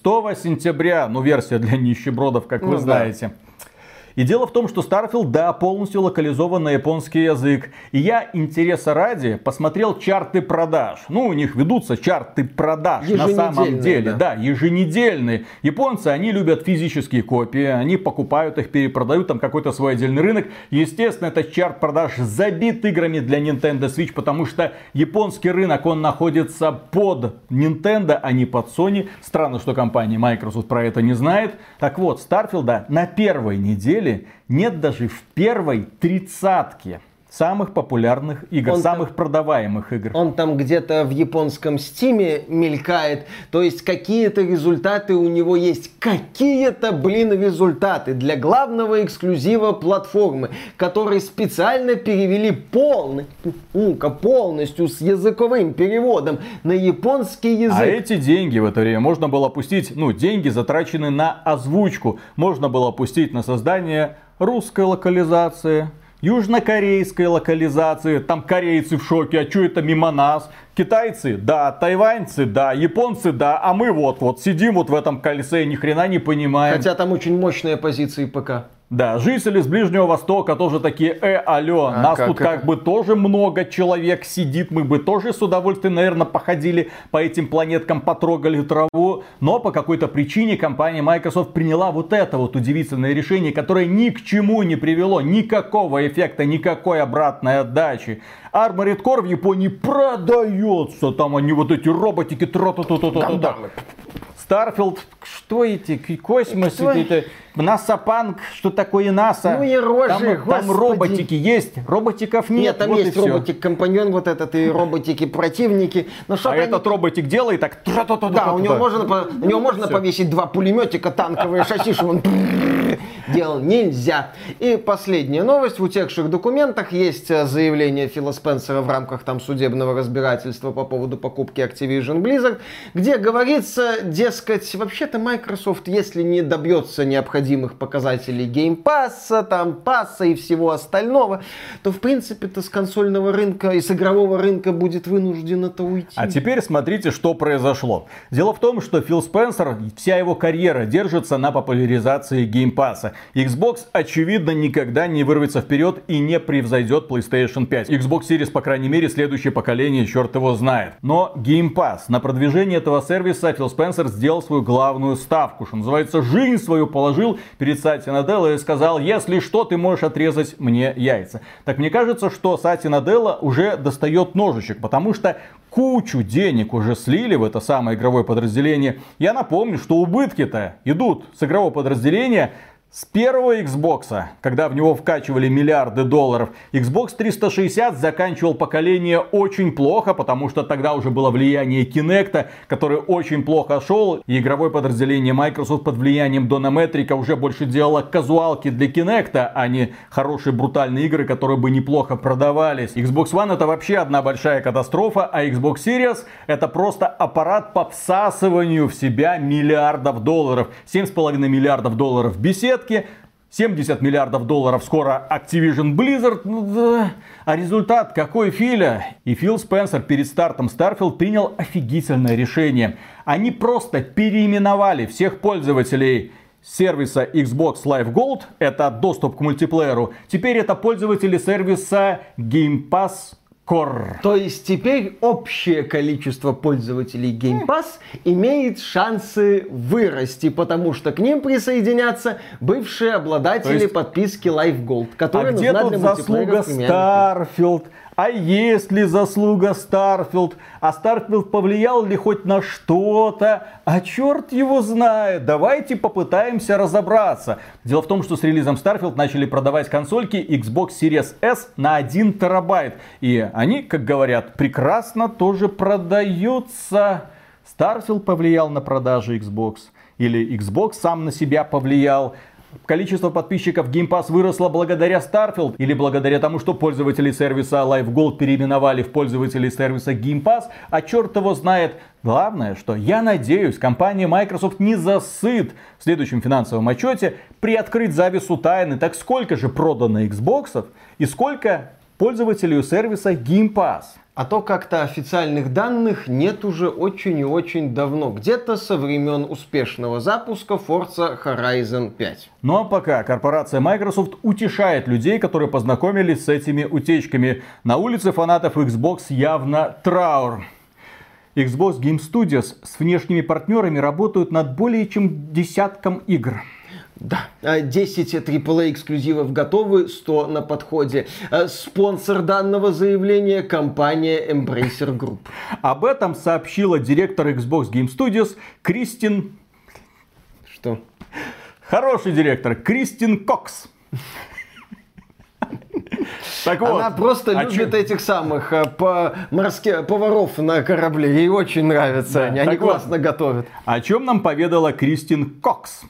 сентября. Ну, версия для нищебродов, как ну, вы да. знаете. И дело в том, что Starfield, да, полностью локализован на японский язык. И я интереса ради посмотрел чарты продаж. Ну, у них ведутся чарты продаж на самом деле. Да. да, еженедельные. Японцы, они любят физические копии. Они покупают их, перепродают там какой-то свой отдельный рынок. Естественно, этот чарт продаж забит играми для Nintendo Switch, потому что японский рынок, он находится под Nintendo, а не под Sony. Странно, что компания Microsoft про это не знает. Так вот, Starfield да, на первой неделе деле нет даже в первой тридцатке самых популярных игр, он самых там, продаваемых игр. Он там где-то в японском стиме мелькает, то есть какие-то результаты у него есть. Какие-то, блин, результаты для главного эксклюзива платформы, который специально перевели полностью, полностью с языковым переводом на японский язык. А эти деньги в это время можно было пустить, ну, деньги затрачены на озвучку, можно было пустить на создание русской локализации, южнокорейской локализации. Там корейцы в шоке, а что это мимо нас? Китайцы, да, тайваньцы, да, японцы, да, а мы вот, вот сидим вот в этом колесе и ни хрена не понимаем. Хотя там очень мощные позиции ПК. Да, жители с Ближнего Востока тоже такие, э, алло, а нас как тут это? как бы тоже много человек сидит, мы бы тоже с удовольствием, наверное, походили по этим планеткам, потрогали траву, но по какой-то причине компания Microsoft приняла вот это вот удивительное решение, которое ни к чему не привело, никакого эффекта, никакой обратной отдачи. Armored Core в Японии продается, там они вот эти роботики, тра та та та та та Старфилд, что эти, космос, что? это, НАСА Панк, что такое НАСА? Ну и рожи, там, там роботики есть, роботиков нет. Нет, там вот есть роботик-компаньон вот этот и роботики-противники. Но а они... этот роботик делает так... Да, у него можно, у него можно повесить два пулеметика танковые шасси, чтобы он делал. Нельзя. И последняя новость. В утекших документах есть э, заявление Фила Спенсера в рамках там судебного разбирательства по поводу покупки Activision Blizzard, где говорится, дескать, вообще-то Microsoft, если не добьется необходимых показателей геймпасса, там, пасса и всего остального, то, в принципе-то, с консольного рынка и с игрового рынка будет вынуждено-то уйти. А теперь смотрите, что произошло. Дело в том, что Фил Спенсер, вся его карьера держится на популяризации геймпасса. Xbox, очевидно, никогда не вырвется вперед и не превзойдет PlayStation 5. Xbox Series, по крайней мере, следующее поколение, черт его знает. Но Game Pass, на продвижение этого сервиса Фил Спенсер сделал свою главную ставку, что называется, жизнь свою положил перед Сати Наделла и сказал, если что, ты можешь отрезать мне яйца. Так мне кажется, что Сати Наделла уже достает ножичек, потому что кучу денег уже слили в это самое игровое подразделение. Я напомню, что убытки-то идут с игрового подразделения с первого Xbox, когда в него вкачивали миллиарды долларов, Xbox 360 заканчивал поколение очень плохо, потому что тогда уже было влияние Kinect, который очень плохо шел, и игровое подразделение Microsoft под влиянием Дона Метрика уже больше делало казуалки для Kinect, а не хорошие брутальные игры, которые бы неплохо продавались. Xbox One это вообще одна большая катастрофа, а Xbox Series это просто аппарат по всасыванию в себя миллиардов долларов. 7,5 миллиардов долларов бесед, сетки, 70 миллиардов долларов скоро Activision Blizzard. Ну. А результат какой, Филя? И Фил Спенсер перед стартом Starfield принял офигительное решение. Они просто переименовали всех пользователей сервиса Xbox Live Gold, это доступ к мультиплееру. Теперь это пользователи сервиса Game Pass Core. То есть теперь общее количество пользователей Game Pass имеет шансы вырасти, потому что к ним присоединятся бывшие обладатели есть- подписки Live Gold, которая А где тут заслуга. Starfield? А есть ли заслуга Starfield? А Starfield повлиял ли хоть на что-то? А черт его знает. Давайте попытаемся разобраться. Дело в том, что с релизом Starfield начали продавать консольки Xbox Series S на 1 терабайт. И они, как говорят, прекрасно тоже продаются. Starfield повлиял на продажи Xbox. Или Xbox сам на себя повлиял. Количество подписчиков Game Pass выросло благодаря Starfield или благодаря тому, что пользователи сервиса Live Gold переименовали в пользователей сервиса Game Pass, а черт его знает. Главное, что я надеюсь, компания Microsoft не засыт в следующем финансовом отчете приоткрыть завесу тайны. Так сколько же продано Xbox и сколько пользователей у сервиса Game Pass? А то как-то официальных данных нет уже очень и очень давно. Где-то со времен успешного запуска Forza Horizon 5. Ну а пока корпорация Microsoft утешает людей, которые познакомились с этими утечками. На улице фанатов Xbox явно траур. Xbox Game Studios с внешними партнерами работают над более чем десятком игр. Да, А, 10 AAA эксклюзивов готовы, 100 на подходе. А, Спонсор данного заявления – компания Embracer Group. Об этом сообщила директор Xbox Game Studios Кристин... Что? Хороший директор, Кристин Кокс. Так вот, Она просто а любит чё- этих самых а, по морских поваров на корабле. Ей очень нравятся Да, они. Они так вот. классно готовят. О чем нам поведала Кристин Кокс.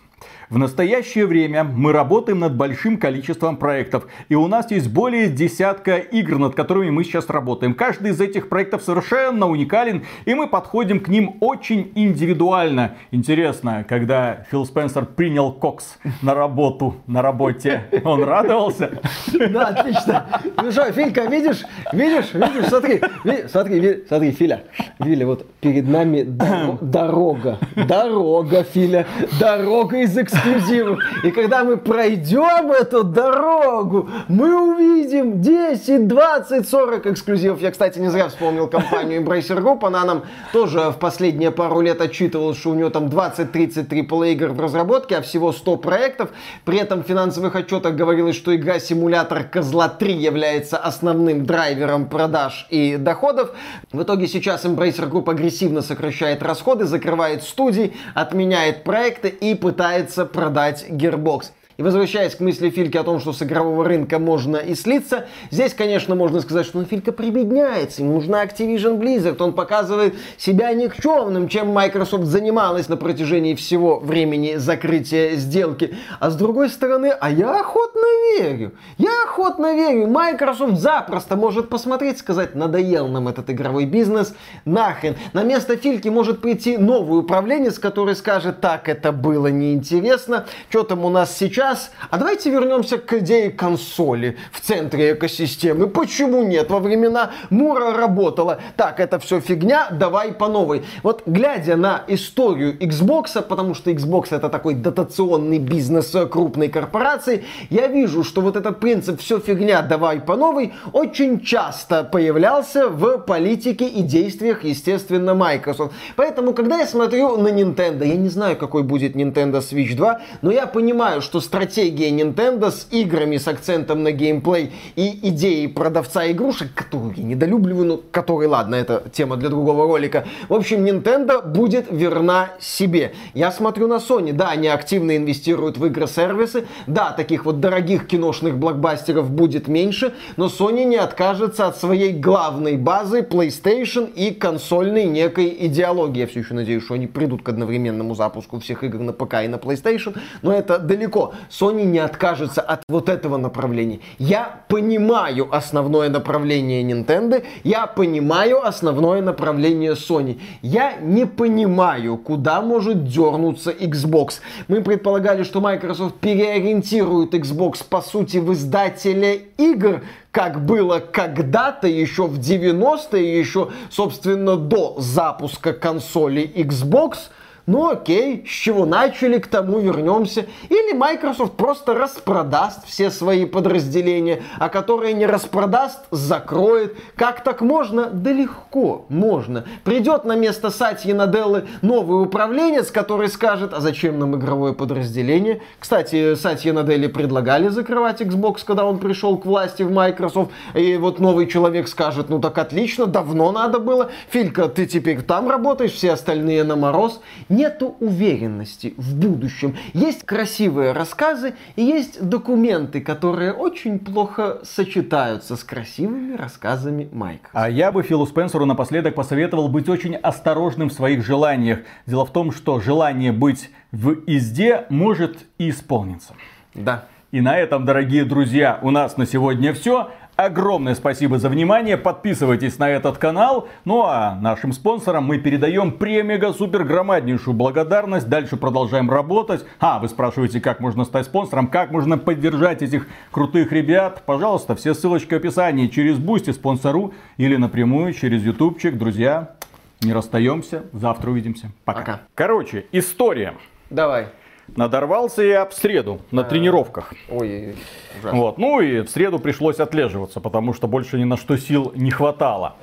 В настоящее время мы работаем над большим количеством проектов, и у нас есть более десятка игр, над которыми мы сейчас работаем. Каждый из этих проектов совершенно уникален, и мы подходим к ним очень индивидуально. Интересно, когда Фил Спенсер принял Кокс на работу, на работе, он радовался? Да, отлично. Ну что, Филька, видишь? Видишь? Видишь? Смотри, смотри, смотри, Филя. Филя, вот перед нами <coughs> доро- дорога. Дорога, Филя. Дорога из эксклюзивов. И когда мы пройдем эту дорогу, мы увидим 10, 20, 40 эксклюзивов. Я, кстати, не зря вспомнил компанию Embracer Group. Она нам тоже в последние пару лет отчитывала, что у нее там 20-30 AAA игр в разработке, а всего 100 проектов. При этом в финансовых отчетах говорилось, что игра-симулятор Козла 3 является основным драйвером продаж и доходов. В итоге сейчас Embracer Group агрессивно сокращает расходы, закрывает студии, отменяет проекты и пытается продать Gearbox. И возвращаясь к мысли Фильки о том, что с игрового рынка можно и слиться, здесь, конечно, можно сказать, что ну, Филька прибедняется, ему нужна Activision Blizzard, он показывает себя никчемным, чем Microsoft занималась на протяжении всего времени закрытия сделки. А с другой стороны, а я охотно верю, я охотно верю, Microsoft запросто может посмотреть, сказать, надоел нам этот игровой бизнес, нахрен. На место Фильки может прийти новый управленец, который скажет, так, это было неинтересно, что там у нас сейчас, а давайте вернемся к идее консоли в центре экосистемы. Почему нет? Во времена Мура работала. Так, это все фигня, давай по новой. Вот глядя на историю Xbox, потому что Xbox это такой дотационный бизнес крупной корпорации, я вижу, что вот этот принцип все фигня, давай по новой, очень часто появлялся в политике и действиях, естественно, Microsoft. Поэтому, когда я смотрю на Nintendo, я не знаю, какой будет Nintendo Switch 2, но я понимаю, что стратегия Nintendo с играми с акцентом на геймплей и идеей продавца игрушек, которую я недолюбливаю, но который, ладно, это тема для другого ролика. В общем, Nintendo будет верна себе. Я смотрю на Sony, да, они активно инвестируют в игры-сервисы, да, таких вот дорогих киношных блокбастеров будет меньше, но Sony не откажется от своей главной базы PlayStation и консольной некой идеологии. Я все еще надеюсь, что они придут к одновременному запуску всех игр на ПК и на PlayStation, но это далеко. Sony не откажется от вот этого направления. Я понимаю основное направление Nintendo, я понимаю основное направление Sony. Я не понимаю, куда может дернуться Xbox. Мы предполагали, что Microsoft переориентирует Xbox по сути в издателя игр, как было когда-то, еще в 90-е, еще, собственно, до запуска консоли Xbox. Ну окей, с чего начали, к тому вернемся. Или Microsoft просто распродаст все свои подразделения, а которые не распродаст, закроет. Как так можно? Да легко, можно. Придет на место Сатьи Наделлы новый управленец, который скажет, а зачем нам игровое подразделение? Кстати, Сатья Наделле предлагали закрывать Xbox, когда он пришел к власти в Microsoft. И вот новый человек скажет, ну так отлично, давно надо было. Филька, ты теперь там работаешь, все остальные на мороз. Нету уверенности в будущем. Есть красивые рассказы и есть документы, которые очень плохо сочетаются с красивыми рассказами Майка. А я бы Филу Спенсеру напоследок посоветовал быть очень осторожным в своих желаниях. Дело в том, что желание быть везде может и исполниться. Да. И на этом, дорогие друзья, у нас на сегодня все. Огромное спасибо за внимание. Подписывайтесь на этот канал. Ну а нашим спонсорам мы передаем премега супер громаднейшую благодарность. Дальше продолжаем работать. А, вы спрашиваете, как можно стать спонсором, как можно поддержать этих крутых ребят. Пожалуйста, все ссылочки в описании через Бусти, спонсору или напрямую через ютубчик. Друзья, не расстаемся. Завтра увидимся. Пока. Пока. Короче, история. Давай. Надорвался я в среду на тренировках. Ой, ужасно. Вот. Ну и в среду пришлось отлеживаться, потому что больше ни на что сил не хватало.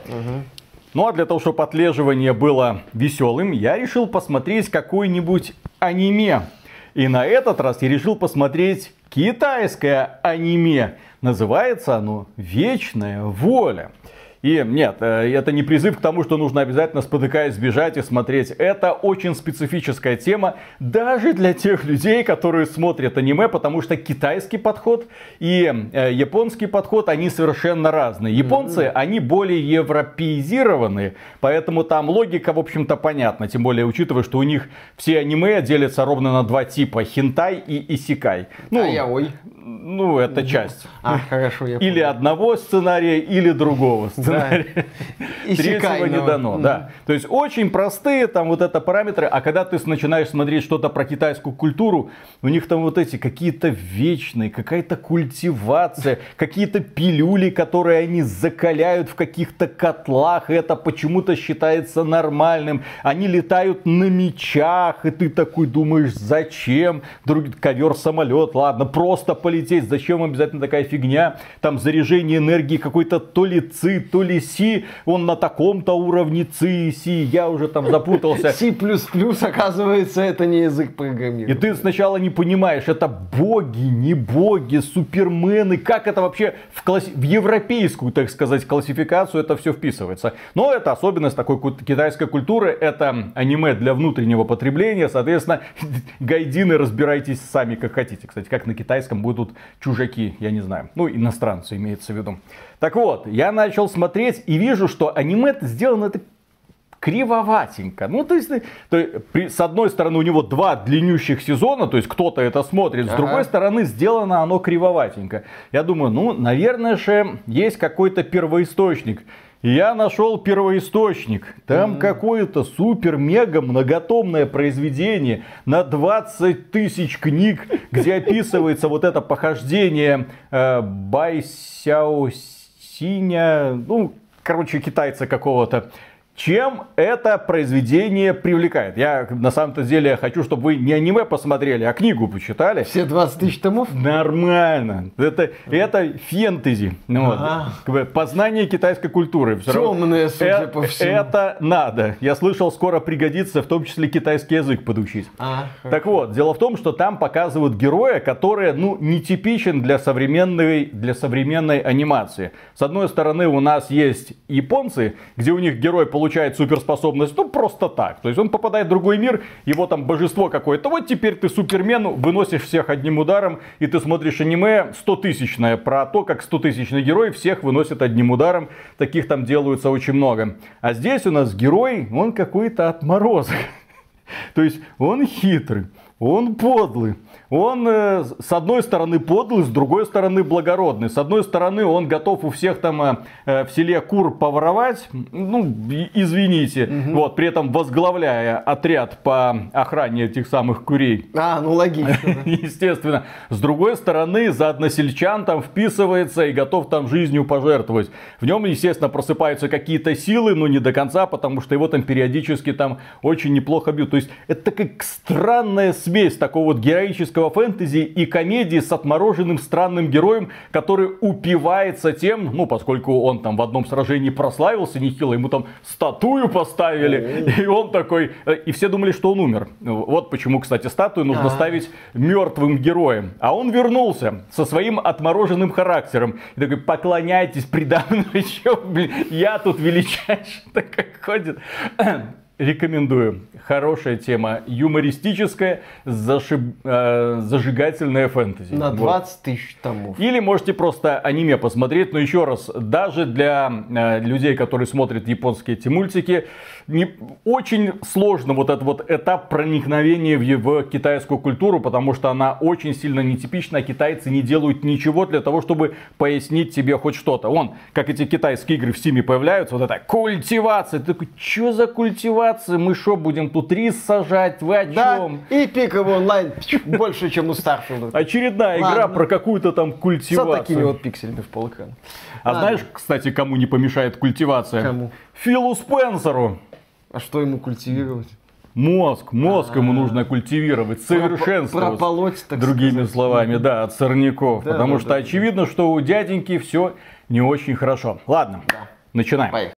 Ну а для того, чтобы отлеживание было веселым, я решил посмотреть какое-нибудь аниме. И на этот раз я решил посмотреть китайское аниме. Называется оно «Вечная воля». И нет, э, это не призыв к тому, что нужно обязательно спотыкаясь бежать и смотреть. Это очень специфическая тема даже для тех людей, которые смотрят аниме, потому что китайский подход и э, японский подход, они совершенно разные. Японцы, mm-hmm. они более европеизированы, поэтому там логика, в общем-то, понятна. Тем более, учитывая, что у них все аниме делятся ровно на два типа. Хинтай и исикай. Ну, а я ой. Ну, это часть. А, хорошо, я Или понял. одного сценария, или другого сценария. Третьего не Исекайного. дано, да. То есть очень простые там вот это параметры, а когда ты начинаешь смотреть что-то про китайскую культуру, у них там вот эти какие-то вечные, какая-то культивация, какие-то пилюли, которые они закаляют в каких-то котлах, и это почему-то считается нормальным. Они летают на мечах, и ты такой думаешь, зачем? Другой ковер, самолет, ладно, просто полететь, зачем обязательно такая фигня? Там заряжение энергии какой-то то ли ци, то ли си, он на таком-то уровне ци и си, я уже там запутался. C++, оказывается, это не язык И программирования. ты сначала не понимаешь, это боги, не боги, супермены, как это вообще в, класс... в европейскую, так сказать, классификацию это все вписывается. Но это особенность такой китайской культуры, это аниме для внутреннего потребления, соответственно, <laughs> гайдины разбирайтесь сами как хотите. Кстати, как на китайском будут чужаки, я не знаю, ну иностранцы имеется в виду. Так вот, я начал смотреть и вижу, что аниме сделано это кривоватенько. Ну, то есть, то при- с одной стороны, у него два длиннющих сезона, то есть кто-то это смотрит, с Ага. другой стороны, сделано оно кривоватенько. Я думаю, ну, наверное же, есть какой-то первоисточник. Я нашел первоисточник. Там какое-то супер-мега многотомное произведение на 20 тысяч книг, где описывается вот это похождение э, Бай Сяо Синя, ну, короче, китайца какого-то. Чем это произведение привлекает? Я на самом-то деле хочу, чтобы вы не аниме посмотрели, а книгу почитали. Все 20 тысяч томов? Нормально. Это, это фэнтези. Ну вот. Ага. Бы Познание китайской культуры. Всё равно- Темные, судя Э- по всему. Это надо. Я слышал, скоро пригодится в том числе китайский язык подучить. А, Так вот, дело в том, что там показывают героя, который, ну, нетипичен для современной, для современной анимации. С одной стороны, у нас есть японцы, где у них герой получает суперспособность, ну, просто так. То есть он попадает в другой мир, его там божество какое-то. Вот теперь ты супермен, выносишь всех одним ударом, и ты смотришь аниме 100-тысячное про то, как 100-тысячный герой всех выносит одним ударом. Таких там делаются очень много. А здесь у нас герой, он какой-то отморозок. <laughs> То есть он хитрый, Он подлый. Он э, с одной стороны подлый, с другой стороны благородный. С одной стороны он готов у всех там э, э в селе кур поворовать, ну, извините, угу. вот, при этом возглавляя отряд по охране этих самых курей. А, ну логично. <laughs> Естественно. С другой стороны, за односельчан там вписывается и готов там жизнью пожертвовать. В нем, естественно, просыпаются какие-то силы, но не до конца, потому что его там периодически там очень неплохо бьют. То есть это как странная смесь такого вот героического фэнтези и комедии с отмороженным странным героем, который упивается тем, ну, поскольку он там в одном сражении прославился нехило, ему там статую поставили, и он такой, э, и все думали, что он умер. Вот почему, кстати, статую нужно ставить мертвым героем. А он вернулся со своим отмороженным характером. И такой, поклоняйтесь предо мной, <laughs> я тут величайший, так как ходит. Рекомендую. Хорошая тема, юмористическая, зашиб, э, зажигательная фэнтези. На 20 вот. тысяч томов. Или можете просто аниме посмотреть, но еще раз, даже для э, людей, которые смотрят японские эти мультики, не, очень сложно вот этот вот этап проникновения в, в китайскую культуру, потому что она очень сильно нетипична, китайцы не делают ничего для того, чтобы пояснить тебе хоть что-то. Вон, как эти китайские игры в Стиме появляются, вот это культивация. Ты такой, что за культивация? Мы что, будем тут рис сажать? Вы о да, чем? и пиковый онлайн <laughs> больше, чем у Старфилда. Очередная игра про какую-то там культивацию. С такими вот пикселями в полэкрана. А знаешь, кстати, кому не помешает культивация? Кому? Филу Спенсеру. А что ему культивировать? Мозг, мозг ему а. нужно культивировать, совершенствовать. Прополоть, так Другими сказать. словами, да, от сорняков. Да, потому да, что да, очевидно, что у дяденьки все не очень хорошо. Ладно, начинаем. Поехали.